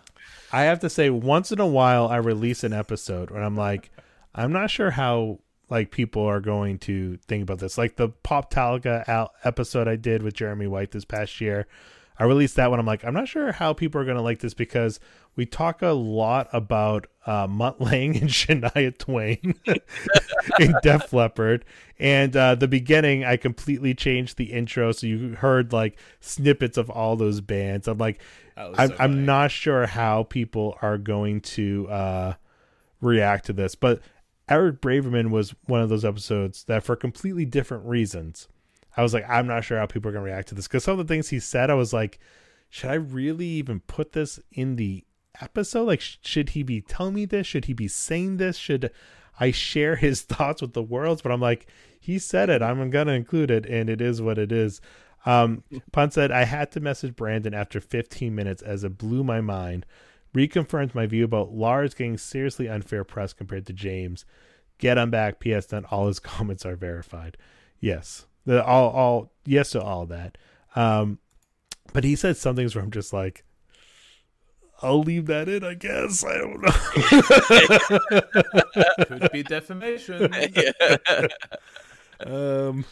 I have to say, once in a while, I release an episode where I'm like, I'm not sure how like people are going to think about this. Like the Pop Taliga al- episode I did with Jeremy White this past year, I released that one. I'm like, I'm not sure how people are going to like this because we talk a lot about uh, Mutt Lange <laughs> and Shania Twain <laughs> in Def Leppard. And uh, the beginning, I completely changed the intro, so you heard like snippets of all those bands. I'm like, I'm, so I'm not sure how people are going to uh, react to this, but Eric Braverman was one of those episodes that, for completely different reasons, I was like, I'm not sure how people are going to react to this because some of the things he said, I was like, should I really even put this in the episode? Like, sh- should he be telling me this? Should he be saying this? Should I share his <laughs> thoughts with the world? But I'm like, he said it. I'm going to include it, and it is what it is. Um, Pun said, I had to message Brandon after 15 minutes as it blew my mind. Reconfirmed my view about Lars getting seriously unfair press compared to James. Get him back. P.S. Not all his <laughs> comments are verified. Yes, the all all yes to all that. Um, but he said some things where I'm just like, I'll leave that in. I guess I don't know. <laughs> Could be defamation. <laughs> um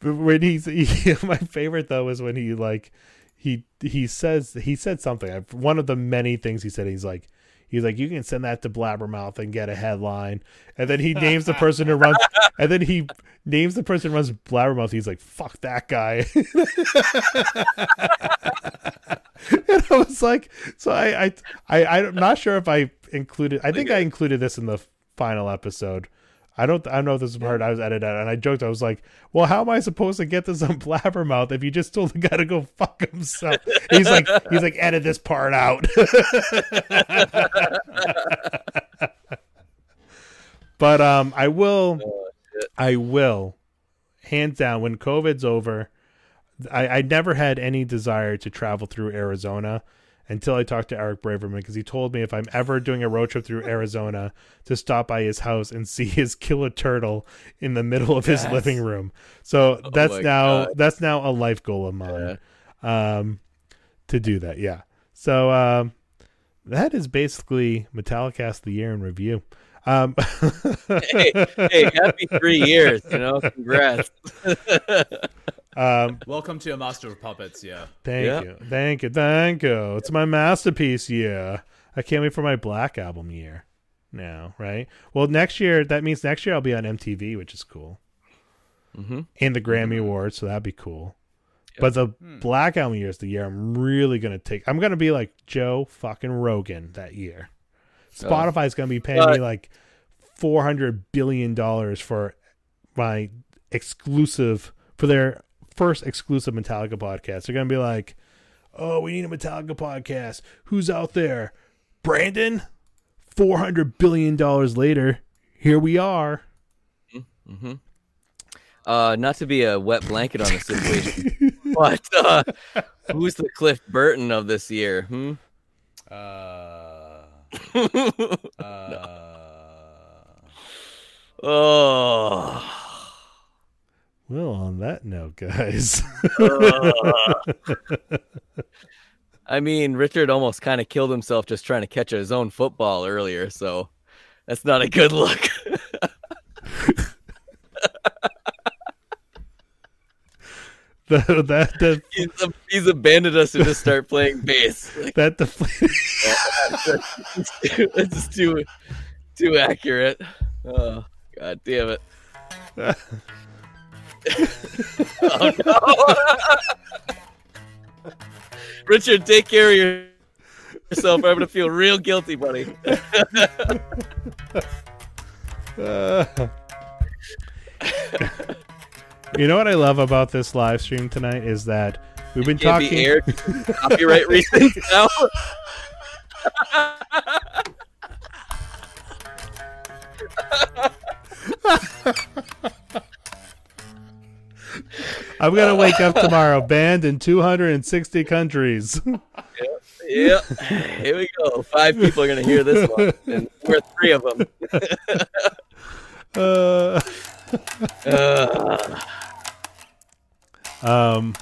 but when he's <laughs> he, my favorite though is when he like he he says he said something one of the many things he said he's like he's like you can send that to blabbermouth and get a headline. And then he names the person who runs <laughs> and then he names the person who runs blabbermouth. He's like fuck that guy. <laughs> And i was like so I, I i i'm not sure if i included i think i included this in the final episode I don't. I don't know if this is part I was edited out, and I joked. I was like, "Well, how am I supposed to get this on <laughs> Blabbermouth if you just told the guy to go fuck himself?" He's like, "He's like, edit this part out." <laughs> but um, I will. I will, hands down. When COVID's over, I, I never had any desire to travel through Arizona until I talked to Eric Braverman because he told me if I'm ever doing a road trip through <laughs> Arizona to stop by his house and see his killer turtle in the middle of his Yes. living room. So that's my now God. that's now a life goal of mine. Um to do that, yeah. So um that is basically Metallicast the year in review. Um hey, hey, happy three years, you know, congrats. <laughs> um Welcome to a Master of Puppets, yeah. Thank Yeah. you. Thank you. Thank you. It's my masterpiece year. I can't wait for my Black Album year now, right? Well, next year, that means next year I'll be on MTV, which is cool. mm-hmm. And the Grammy Awards, so that'd be cool. But the Black Album year is the year I'm really going to take. I'm going to be like Joe fucking Rogan that year. Spotify's going to be paying me like $400 billion for my exclusive, for their first exclusive Metallica podcast. They're going to be like, oh, we need a Metallica podcast. Who's out there? Brandon? $400 billion later, here we are. Uh, not to be a wet blanket on the situation, <laughs> But uh, who's the Cliff Burton of this year? Hmm? Uh, <laughs> uh, Oh. <sighs> Well, on that note, guys. <laughs> I mean, Richard almost kind of killed himself just trying to catch his own football earlier, so that's not a good look. <laughs> <laughs> the, that that he's, he's abandoned us to just start <laughs> playing bass. Like, that deflated. <laughs> it's just too too accurate. Oh, god damn it. oh no. Richard, take care of yourself. I'm gonna feel real guilty, buddy. Uh, you know what I love about this live stream tonight is that we've been talking. be aired <laughs> copyright reasons now. I'm gonna wake up tomorrow, banned in 260 countries. <laughs> yep, Yep. Here we go. Five people are gonna hear this one, and we're three of them. <laughs> Uh, Uh, um,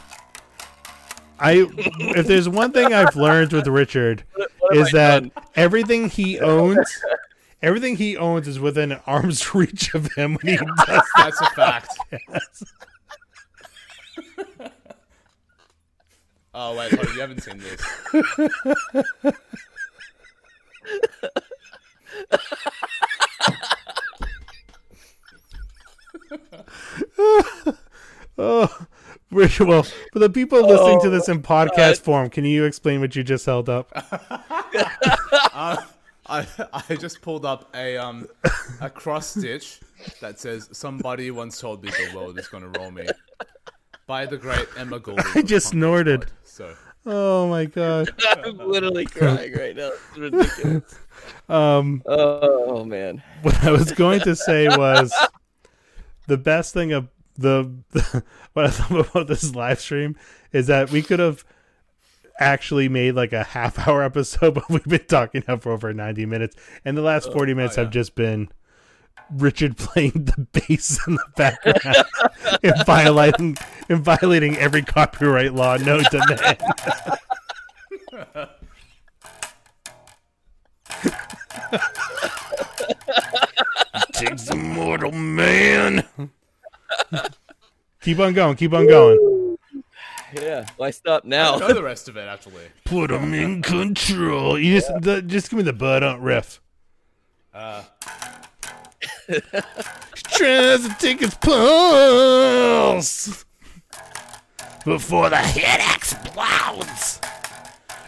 I if there's one thing I've learned with Richard what have is that done? everything he owns, everything he owns is within an arm's <laughs> reach of him when he does <laughs> that's a fact. oh wait, hold you haven't seen this. <laughs> <laughs> Oh, Richard, well, for the people listening to this in podcast form, can you explain what you just held up? <laughs> Uh, I I just pulled up a um a cross stitch that says "Somebody once told me the world is gonna roll me" by the great Emma <laughs> Golding. I just snorted. Squad. So Oh my god. I'm literally crying right now. It's ridiculous. Um, Oh man. what I was going to say was the best thing of the, <laughs> what I thought about this live stream is that we could have actually made like a half hour episode, <laughs> but we've been talking now for over 90 minutes, and the last 40 minutes oh, have yeah. just been Richard playing the bass in the background <laughs> and violating and violating every copyright law known to man. <laughs> Takes a mortal man. Keep on going, keep on going. Yeah. Why stop I now? know the rest of it actually. Put him in control. You just the, just give me the bud on riff. Uh, Tries to take his pulse before the head explodes.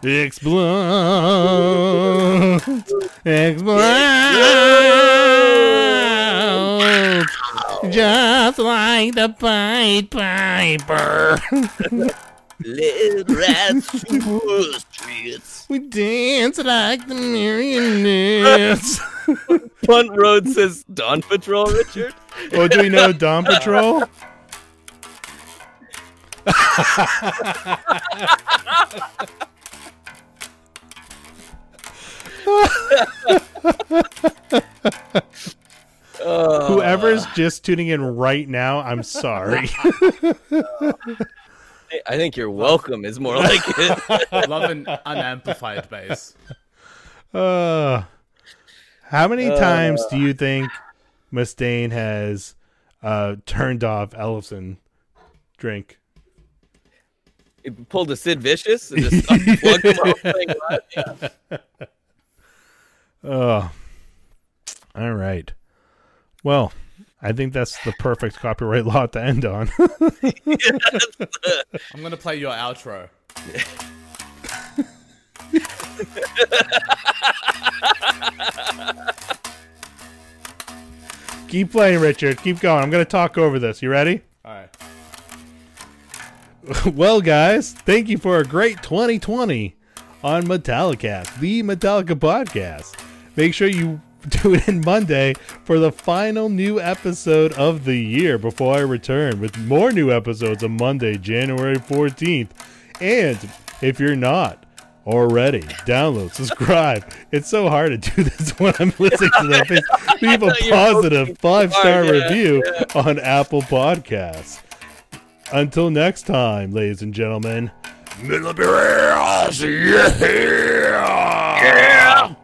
Explode, explode, just like the Pied Piper. Let rats through the streets. We dance like the marionettes. Punt Road says Dawn Patrol, Richard. oh, do we know Dawn Patrol? <laughs> <laughs> Whoever's just tuning in right now, I'm sorry. <laughs> I think you're welcome is more like it. <laughs> love an unamplified bass. Uh, how many times do you think Mustaine has uh, turned off Ellison drink? He pulled a Sid Vicious and just unplugged him off playing. Yeah. Oh, all right. Well, I think that's the perfect <laughs> copyright law to end on. <laughs> I'm gonna play your outro. Keep playing, Richard. Keep going. I'm going to talk over this. You ready? All right. <laughs> well, guys, thank you for a great 2020 on Metallicast, the Metallica podcast. Make sure you <laughs> tune in Monday for the final new episode of the year before I return with more new episodes on Monday, January 14th. And if you're not already, download, subscribe. It's so hard to do <laughs> this when I'm listening to that. Please <laughs> Leave a thought you were positive poking five star yeah, review on Apple Podcasts. Until next time, ladies and gentlemen. Millibeers, yeah! Ugh.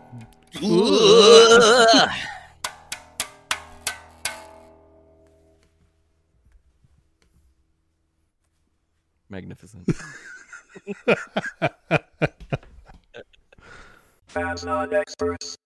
Magnificent. <laughs> Fans not experts.